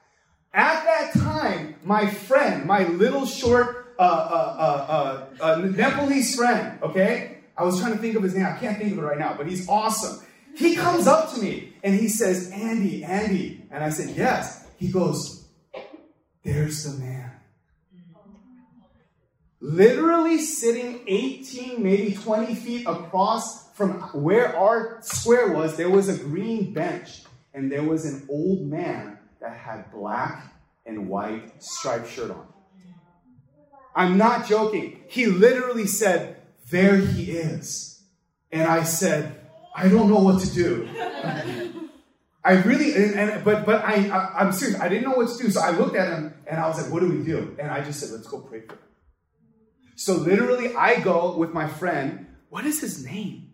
S1: At that time, my friend, my little short uh, uh, uh, uh, Nepalese friend, okay? I was trying to think of his name. I can't think of it right now, but he's awesome. He comes up to me and he says, Andy, Andy. And I said, Yes. He goes, There's the man. Literally sitting 18, maybe 20 feet across from where our square was, there was a green bench. And there was an old man that had black and white striped shirt on. I'm not joking. He literally said, There he is. And I said, I don't know what to do. I really, and, and, but but I, I am serious. I didn't know what to do, so I looked at him and I was like, "What do we do?" And I just said, "Let's go pray for him." So literally, I go with my friend. What is his name?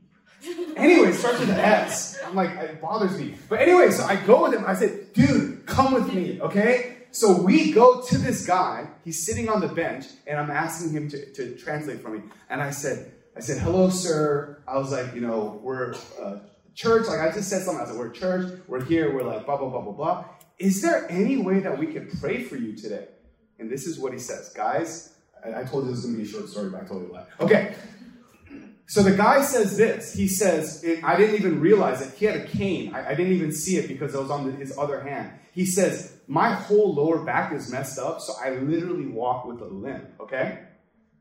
S1: Anyway, it starts with an S. I'm like, it bothers me. But anyway, so I go with him. I said, "Dude, come with me, okay?" So we go to this guy. He's sitting on the bench, and I'm asking him to, to translate for me. And I said, I said, hello, sir. I was like, you know, we're uh, church. Like I just said something. I said, we're church. We're here. We're like, blah, blah, blah, blah, blah. Is there any way that we can pray for you today? And this is what he says. Guys, I, told you this was going to be a short story, but I told you that. Okay. So the guy says this. He says, I didn't even realize it. He had a cane. I, I didn't even see it because it was on the, his other hand. He says, My whole lower back is messed up, so I literally walk with a limp. Okay?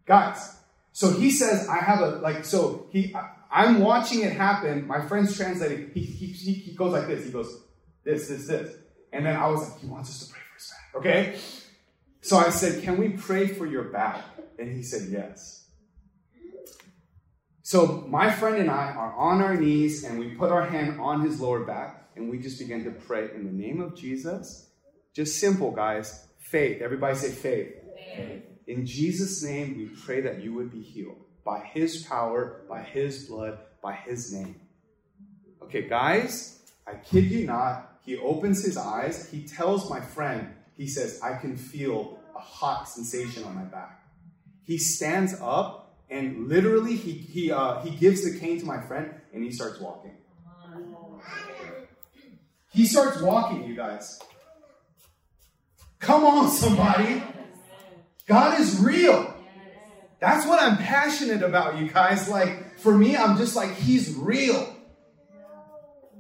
S1: Guys, so he says, I have a, like, so he, I, am watching it happen. My friend's translating. He, he, he goes like this. He goes, this, this, this. And then I was like, he wants us to pray for his back. Okay? So I said, can we pray for your back? And he said, yes. So my friend and I are on our knees and we put our hand on his lower back and we just begin to pray in the name of Jesus. Just simple, guys. Faith. Everybody say faith. faith. In Jesus' name, we pray that you would be healed by his power, by his blood, by his name. Okay, guys, I kid you not. He opens his eyes. He tells my friend, he says, I can feel a hot sensation on my back. He stands up and literally he, he, uh, he gives the cane to my friend and he starts walking. He starts walking, you guys. Come on, somebody. God is real. That's what I'm passionate about, you guys. Like, for me, I'm just like, He's real.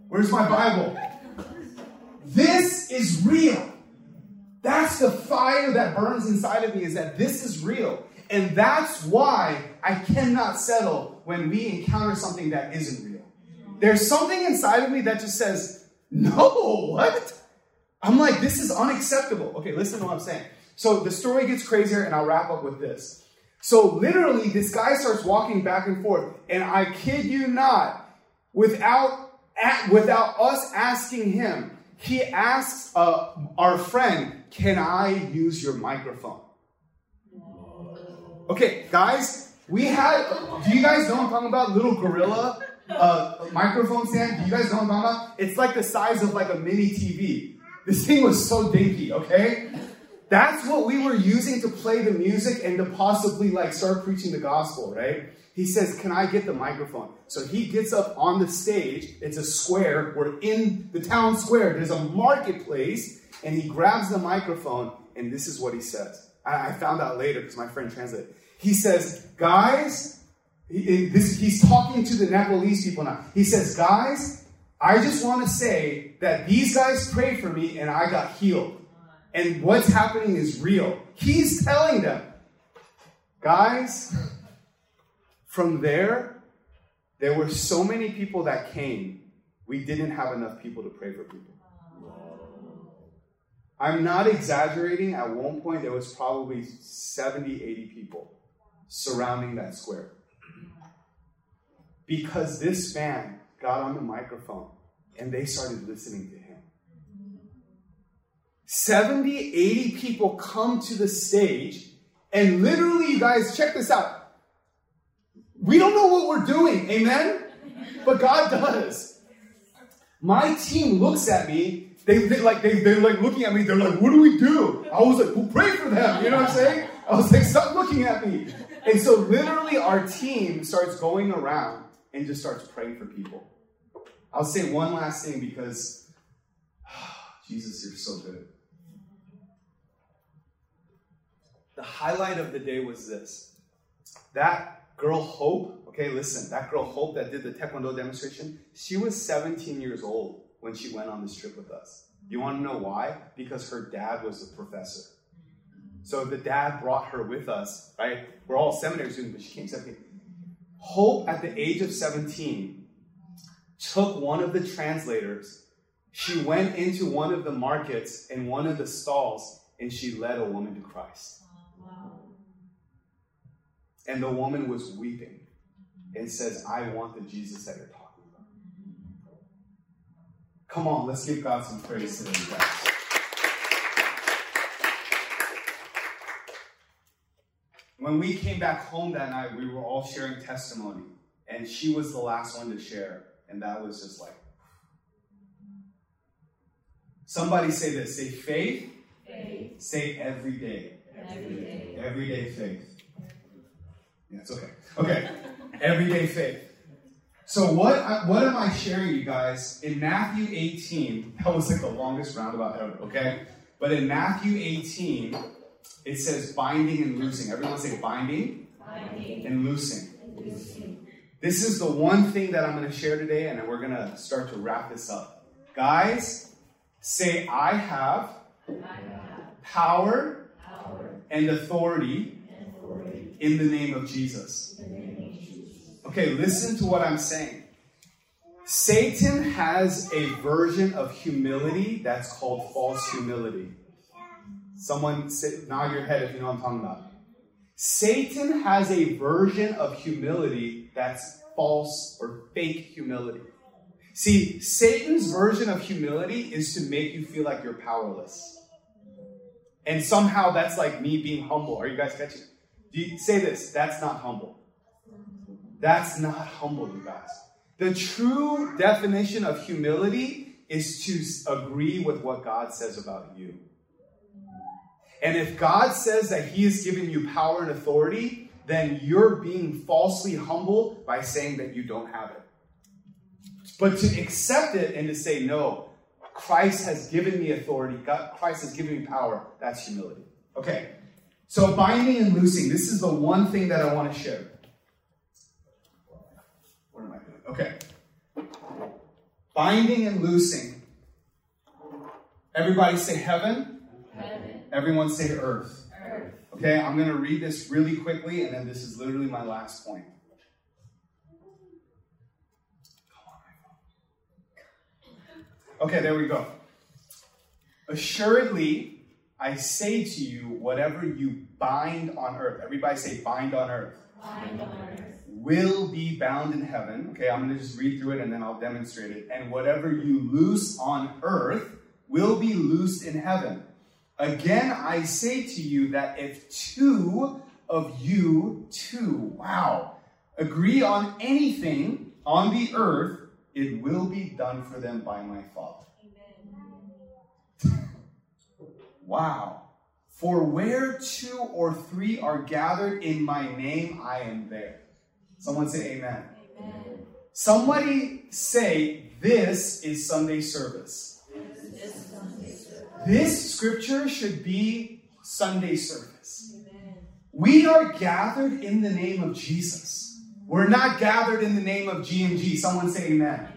S1: Where's my Bible? This is real. That's the fire that burns inside of me, is that this is real. And that's why I cannot settle when we encounter something that isn't real. There's something inside of me that just says, no, what? I'm like, this is unacceptable. Okay, listen to what I'm saying. So the story gets crazier, and I'll wrap up with this. So literally, this guy starts walking back and forth, and I kid you not, without without us asking him, he asks uh, our friend, "Can I use your microphone?" Okay, guys, we had. Do you guys know I'm talking about? Little gorilla uh, microphone stand. Do you guys know what I'm talking about? It's like the size of like a mini TV. This thing was so dinky. Okay. That's what we were using to play the music and to possibly like start preaching the gospel, right? He says, Can I get the microphone? So he gets up on the stage. It's a square. We're in the town square. There's a marketplace. And he grabs the microphone. And this is what he says. I found out later because my friend translated. He says, Guys, this, he's talking to the Nepalese people now. He says, Guys, I just want to say that these guys prayed for me and I got healed. And what's happening is real. He's telling them, guys, from there, there were so many people that came, we didn't have enough people to pray for people. I'm not exaggerating. At one point, there was probably 70, 80 people surrounding that square. Because this man got on the microphone and they started listening to him. 70, 80 people come to the stage, and literally, you guys, check this out. We don't know what we're doing, amen? But God does. My team looks at me they, they like they they're like looking at me. They're like, "What do we do?" I was like, "Well, pray for them." You know what I'm saying? I was like, "Stop looking at me." And so, literally, our team starts going around and just starts praying for people. I'll say one last thing because [sighs] Jesus, you're so good. The highlight of the day was this: that girl Hope. Okay, listen, that girl Hope that did the Taekwondo demonstration. She was 17 years old when she went on this trip with us. You want to know why? Because her dad was a professor. So the dad brought her with us, right? We're all seminary students, but she came 17. Hope, at the age of 17, took one of the translators. She went into one of the markets and one of the stalls and she led a woman to Christ. And the woman was weeping and says, I want the Jesus that you're talking Come on, let's give God some praise today, guys. When we came back home that night, we were all sharing testimony, and she was the last one to share, and that was just like. Somebody say this say faith,
S2: faith.
S1: say every day.
S2: Every day.
S1: Everyday faith. Yeah, it's okay. Okay. Everyday faith. So what uh, what am I sharing you guys in Matthew 18? That was like the longest roundabout ever, okay? But in Matthew 18, it says binding and loosing. Everyone say binding,
S2: binding
S1: and loosing.
S2: and loosing.
S1: This is the one thing that I'm going to share today, and then we're going to start to wrap this up. Guys, say I have
S2: I have
S1: power
S2: power
S1: and authority
S2: and authority
S1: in the name of Jesus.
S2: in the name of Jesus.
S1: Okay, listen to what I'm saying. Satan has a version of humility that's called false humility. Someone say, nod your head if you know what I'm talking about. Satan has a version of humility that's false or fake humility. See, Satan's version of humility is to make you feel like you're powerless. And somehow that's like me being humble. Are you guys catching? Do you say this? That's not humble. That's not humble, you guys. The true definition of humility is to agree with what God says about you. And if God says that He has given you power and authority, then you're being falsely humble by saying that you don't have it. But to accept it and to say, no, Christ has given me authority, God, Christ has given me power, that's humility. Okay, so binding and loosing, this is the one thing that I want to share. What am I doing? Okay. Binding and loosing. Everybody say heaven.
S2: Heaven,
S1: Everyone say earth.
S2: earth,
S1: Okay, I'm going to read this really quickly, and then this is literally my last point. Okay, there we go. Assuredly, I say to you, whatever you bind on earth, everybody say bind on earth,
S2: bind on earth,
S1: will be bound in heaven. Okay, I'm going to just read through it and then I'll demonstrate it. And whatever you loose on earth will be loosed in heaven. Again, I say to you that if two of you, two, wow, agree on anything on the earth, it will be done for them by my Father. Wow. For where two or three are gathered in my name, I am there. Someone say amen.
S2: amen.
S1: Somebody say, This is Sunday service.
S2: This is Sunday service.
S1: This scripture should be Sunday service.
S2: Amen.
S1: We are gathered in the name of Jesus. We're not gathered in the name of GMG. Someone say amen.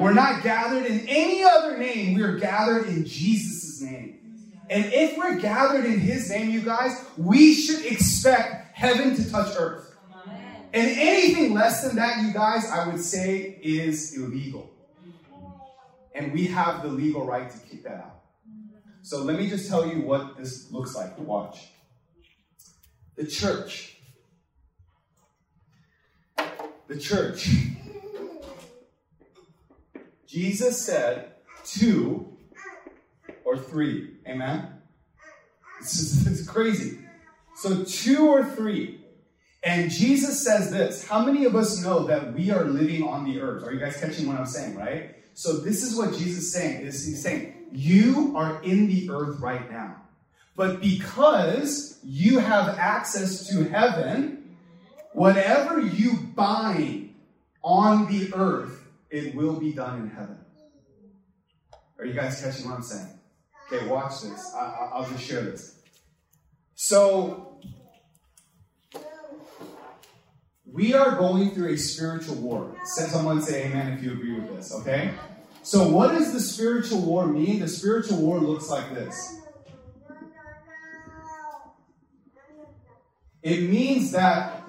S1: We're not gathered in any other name. We are gathered in Jesus' name. And if we're gathered in his name, you guys, we should expect heaven to touch earth. And anything less than that, you guys, I would say is illegal. And we have the legal right to kick that out. So let me just tell you what this looks like. Watch. The church. The church. Jesus said two or three. Amen? Is, this is crazy. So, two or three. And Jesus says this How many of us know that we are living on the earth? Are you guys catching what I'm saying, right? So, this is what Jesus is saying. Is he's saying, You are in the earth right now. But because you have access to heaven, whatever you bind on the earth, it will be done in heaven. Are you guys catching what I'm saying? Okay, watch this. I, will just share this. So, we are going through a spiritual war. Someone say amen if you agree with this, okay? So, what does the spiritual war mean? The spiritual war looks like this it means that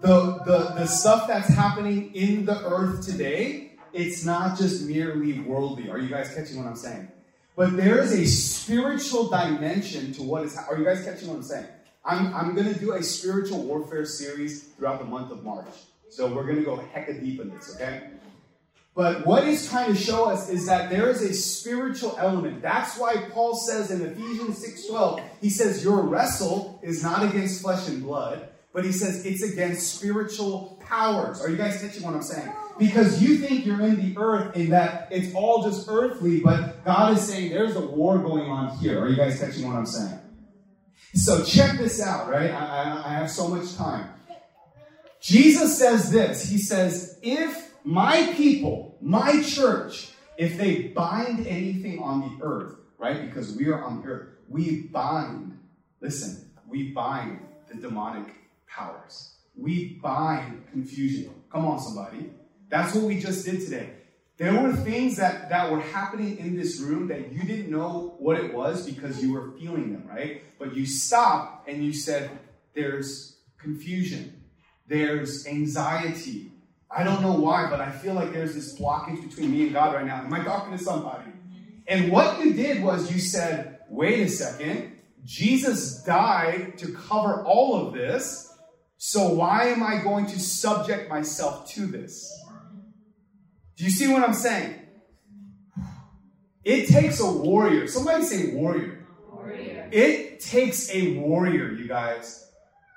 S1: the, the, the stuff that's happening in the earth today, it's not just merely worldly. Are you guys catching what I'm saying? But there is a spiritual dimension to what is. Are you guys catching what I'm saying? I'm, I'm going to do a spiritual warfare series throughout the month of March. So we're going to go hecka deep in this, okay? But what he's trying to show us is that there is a spiritual element. That's why Paul says in Ephesians 6:12, he says, Your wrestle is not against flesh and blood, but he says it's against spiritual powers. Are you guys catching what I'm saying? Because you think you're in the earth in that it's all just earthly, but God is saying there's a war going on here. Are you guys catching what I'm saying? So check this out, right? I, I, I have so much time. Jesus says this. He says, if my people, my church, if they bind anything on the earth, right? Because we are on earth, we bind, listen, we bind the demonic powers. We bind confusion. Come on, somebody. That's what we just did today. There were things that, that were happening in this room that you didn't know what it was because you were feeling them, right? But you stopped and you said, There's confusion, there's anxiety, I don't know why, but I feel like there's this blockage between me and God right now. Am I talking to somebody? And what you did was you said, wait a second, Jesus died to cover all of this, so why am I going to subject myself to this? Do you see what I'm saying? It takes a warrior. Somebody say warrior.
S2: Warrior.
S1: It takes a warrior, you guys.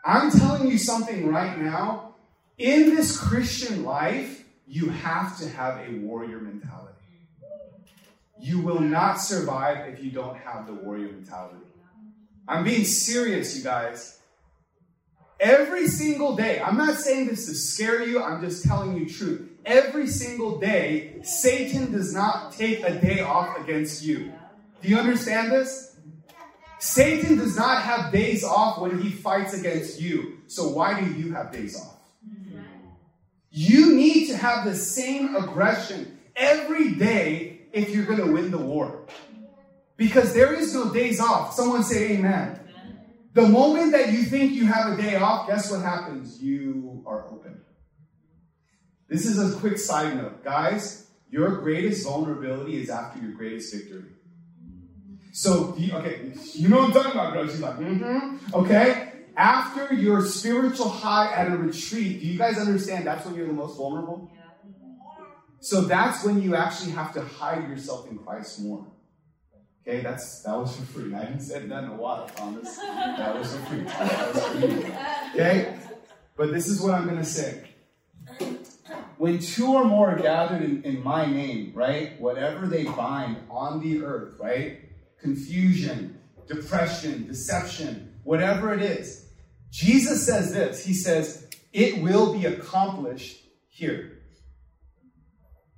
S1: I'm telling you something right now in this Christian life, you have to have a warrior mentality. You will not survive if you don't have the warrior mentality. I'm being serious, you guys. Every single day, I'm not saying this to scare you, I'm just telling you truth. Every single day, Satan does not take a day off against you. Do you understand this? Satan does not have days off when he fights against you. So why do you have days off? You need to have the same aggression every day if you're going to win the war. Because there is no days off. Someone say amen. The moment that you think you have a day off, guess what happens? You are open. This is a quick side note. Guys, your greatest vulnerability is after your greatest victory. So, okay, you know what I'm talking about, bro. She's like, mm-hmm. Okay? after your spiritual high at a retreat, do you guys understand that's when you're the most vulnerable? So that's when you actually have to hide yourself in Christ more. Okay, that's that was for free. I haven't said that in a while, promise, That was for free. That was for you. [laughs] Okay? But this is what I'm gonna say. When two or more are gathered in, in my name, right? Whatever they bind on the earth, right? Confusion, depression, deception, whatever it is, Jesus says this He says, It will be accomplished here.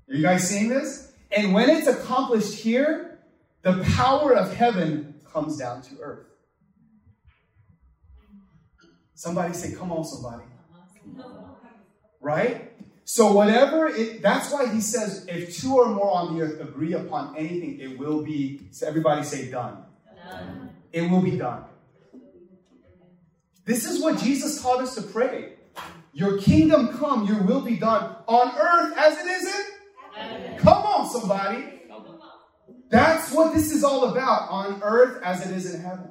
S1: Are you guys seeing this? And when it's accomplished here, the power of heaven comes down to earth. Somebody say, Come on, somebody. Right? So whatever it that's why he says if two or more on the earth agree upon anything, it will be so everybody say done.
S2: Done.
S1: It will be done. This is what Jesus taught us to pray. Your kingdom come, your will be done on earth as it is in.
S2: Heaven.
S1: Come on, somebody. That's what this is all about on earth as it is in heaven.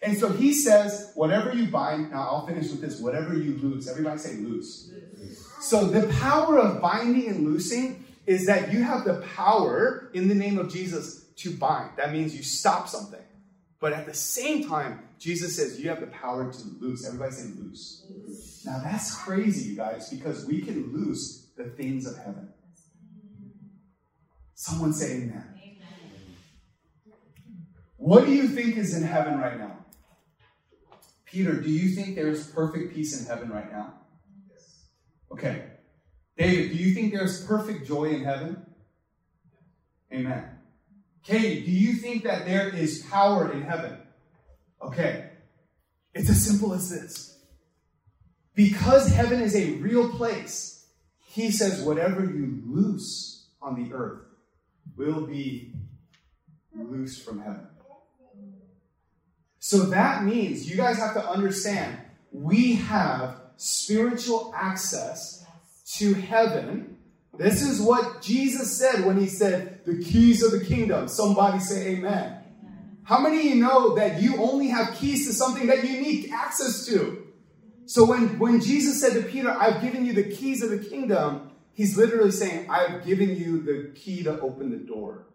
S1: And so he says, whatever you bind, now I'll finish with this, whatever you lose, Everybody say loose. So the power of binding and loosing is that you have the power in the name of Jesus to bind. That means you stop something. But at the same time, Jesus says you have the power to loose. Everybody say loose. Now that's crazy, you guys, because we can loose the things of heaven. Someone say amen. What do you think is in heaven right now? Peter, do you think there's perfect peace in heaven right now? Okay. David, do you think there's perfect joy in heaven? Amen. Katie, do you think that there is power in heaven? Okay. It's as simple as this. Because heaven is a real place, he says, whatever you loose on the earth will be loose from heaven. So that means you guys have to understand we have spiritual access to heaven. This is what Jesus said when he said, the keys of the kingdom. Somebody say amen. How many of you know that you only have keys to something that you need access to? So when, when Jesus said to Peter, I've given you the keys of the kingdom, he's literally saying, I've given you the key to open the door.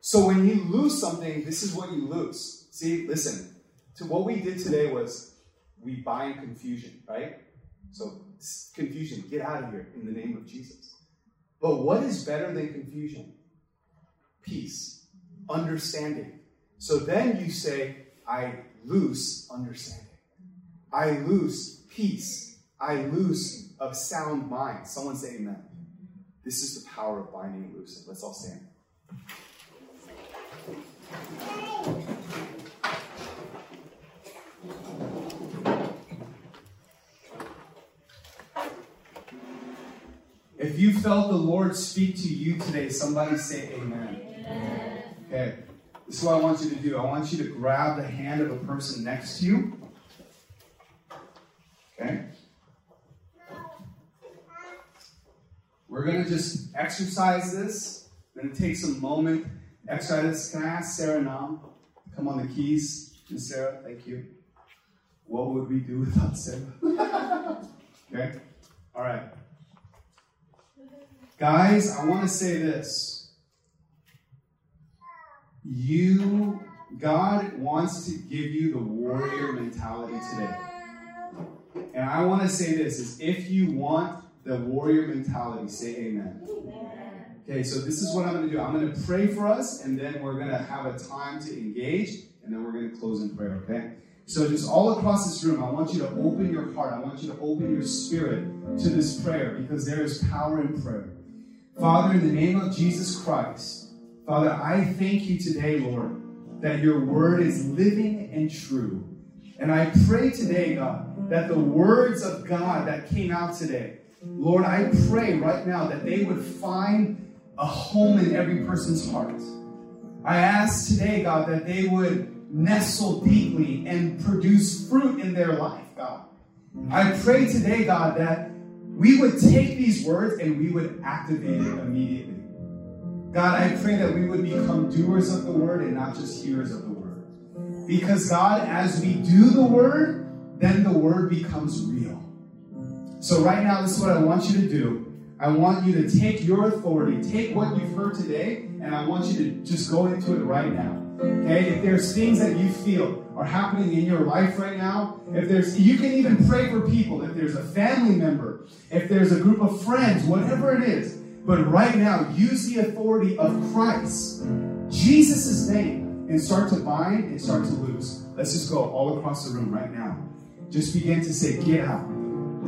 S1: So when you lose something, this is what you lose. See, listen, to what we did today was we bind confusion, right? So confusion, get out of here in the name of Jesus. But what is better than confusion? Peace, understanding. So then you say, I lose understanding. I lose peace. I lose a sound mind. Someone say amen. This is the power of binding and loosing. Let's all stand. If you felt the Lord speak to you today, somebody say amen. Okay. This is what I want you to do. I want you to grab the hand of a person next to you. Okay? We're going to just exercise this. We're going to take some moment. Exercise this. Can I ask Sarah now? Come on the keys. And Sarah, thank you. What would we do without Sarah? [laughs] okay? All right. Guys, I want to say this. You, God wants to give you the warrior mentality today. And I want to say this is if you want the warrior mentality, say amen. Okay, so this is what I'm going to do. I'm going to pray for us, and then we're going to have a time to engage, and then we're going to close in prayer, okay? So, just all across this room, I want you to open your heart. I want you to open your spirit to this prayer because there is power in prayer. Father, in the name of Jesus Christ, Father, I thank you today, Lord, that your word is living and true. And I pray today, God, that the words of God that came out today, Lord, I pray right now that they would find a home in every person's heart. I ask today, God, that they would nestle deeply and produce fruit in their life, God. I pray today, God, that we would take these words and we would activate it immediately. God, I pray that we would become doers of the word and not just hearers of the word. Because, God, as we do the word, then the word becomes real. So, right now, this is what I want you to do. I want you to take your authority, take what you've heard today, and I want you to just go into it right now. Okay? If there's things that you feel are happening in your life right now, mm. if there's you can even pray for people, if there's a family member, if there's a group of friends, whatever it is. But right now, use the authority of Christ, Jesus' name, and start to bind and start to loose. Let's just go all across the room right now. Just begin to say, get out.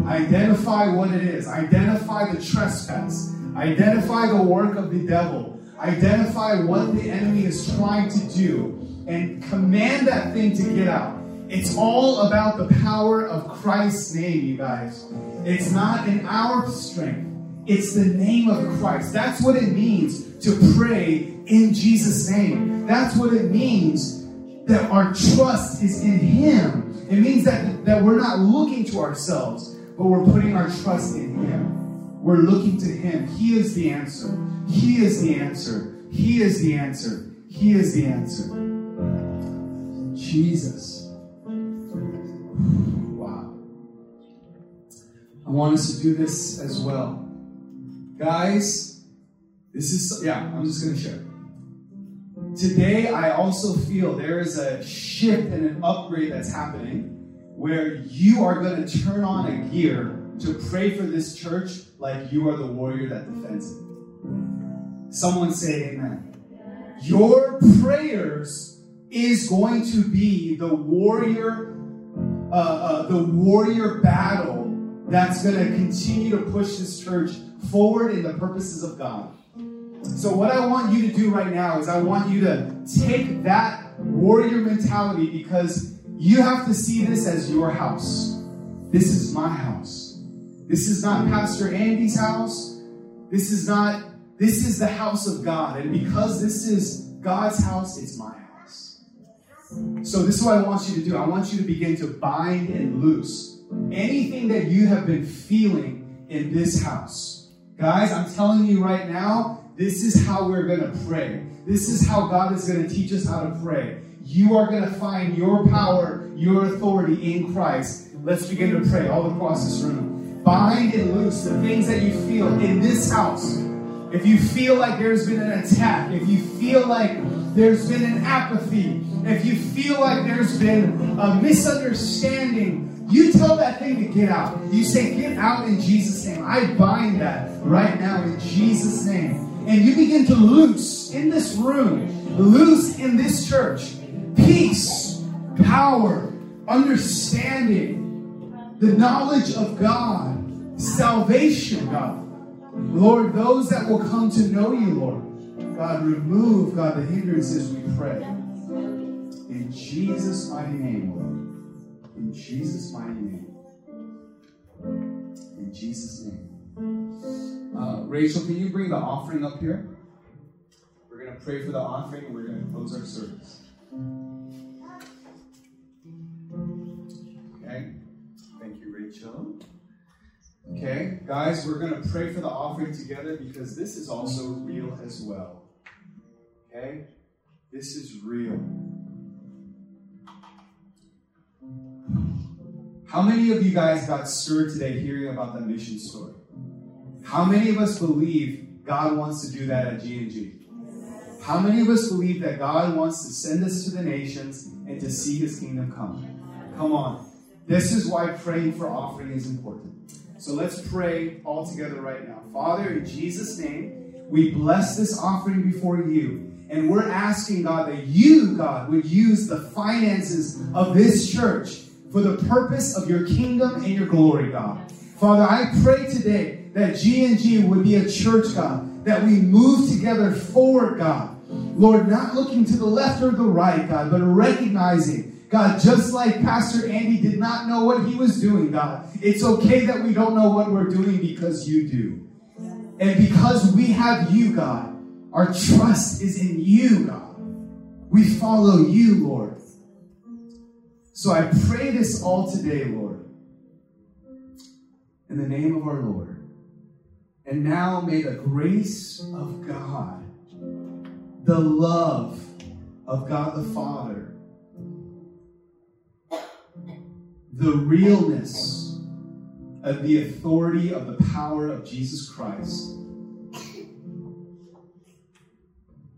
S1: Identify what it is. Identify the trespass. Identify the work of the devil. Identify what the enemy is trying to do and command that thing to get out. It's all about the power of Christ's name, you guys. It's not in our strength, it's the name of Christ. That's what it means to pray in Jesus' name. That's what it means that our trust is in Him. It means that, that we're not looking to ourselves, but we're putting our trust in Him. We're looking to Him. He is the answer. He is the answer. He is the answer. He is the answer. Jesus. Wow. I want us to do this as well. Guys, this is, yeah, I'm just going to share. Today, I also feel there is a shift and an upgrade that's happening where you are going to turn on a gear to pray for this church like you are the warrior that defends it. Someone say amen. Your prayers is going to be the warrior, uh, uh, the warrior battle that's going to continue to push this church forward in the purposes of God. So, what I want you to do right now is I want you to take that warrior mentality because you have to see this as your house. This is my house. This is not Pastor Andy's house. This is not, this is the house of God. And because this is God's house, it's my house. So, this is what I want you to do. I want you to begin to bind and loose anything that you have been feeling in this house. Guys, I'm telling you right now, this is how we're going to pray. This is how God is going to teach us how to pray. You are going to find your power, your authority in Christ. Let's begin to pray all across this room. Bind and loose the things that you feel in this house. If you feel like there's been an attack, if you feel like there's been an apathy, if you feel like there's been a misunderstanding, you tell that thing to get out. You say, Get out in Jesus' name. I bind that right now in Jesus' name and you begin to loose in this room, loose in this church, peace, power, understanding, the knowledge of God, salvation, God. Lord, those that will come to know you, Lord, God, remove, God, the hindrances, we pray. In Jesus' mighty name, Lord. In Jesus' mighty name. In Jesus' name. Uh, Rachel, can you bring the offering up here? We're going to pray for the offering and we're going to close our service. Okay. Thank you, Rachel. Okay, guys, we're going to pray for the offering together because this is also real as well. Okay? This is real. How many of you guys got stirred today hearing about the mission story? How many of us believe God wants to do that at G&G? How many of us believe that God wants to send us to the nations and to see his kingdom come? Come on. This is why praying for offering is important. So let's pray all together right now. Father, in Jesus' name, we bless this offering before you. And we're asking, God, that you, God, would use the finances of this church for the purpose of your kingdom and your glory, God. Father, I pray today that G&G would be a church, God, that we move together forward, God. Lord, not looking to the left or the right, God, but recognizing, God, just like Pastor Andy did not know what he was doing, God, it's okay that we don't know what we're doing because you do. And because we have you, God, our trust is in you, God. We follow you, Lord. So I pray this all today, Lord, in the name of our Lord. And now may the grace of God, the love of God the Father, the realness of the authority of the power of Jesus Christ,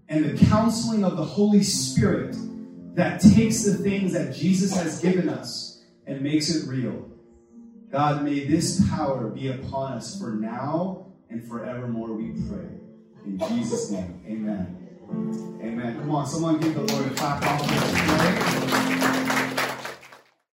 S1: and the counseling of the Holy Spirit that takes the things that Jesus has given us and makes it real. God, may this power be upon us for now and forevermore, we pray. In Jesus' name, amen. Amen. Come on, someone give the Lord a clap.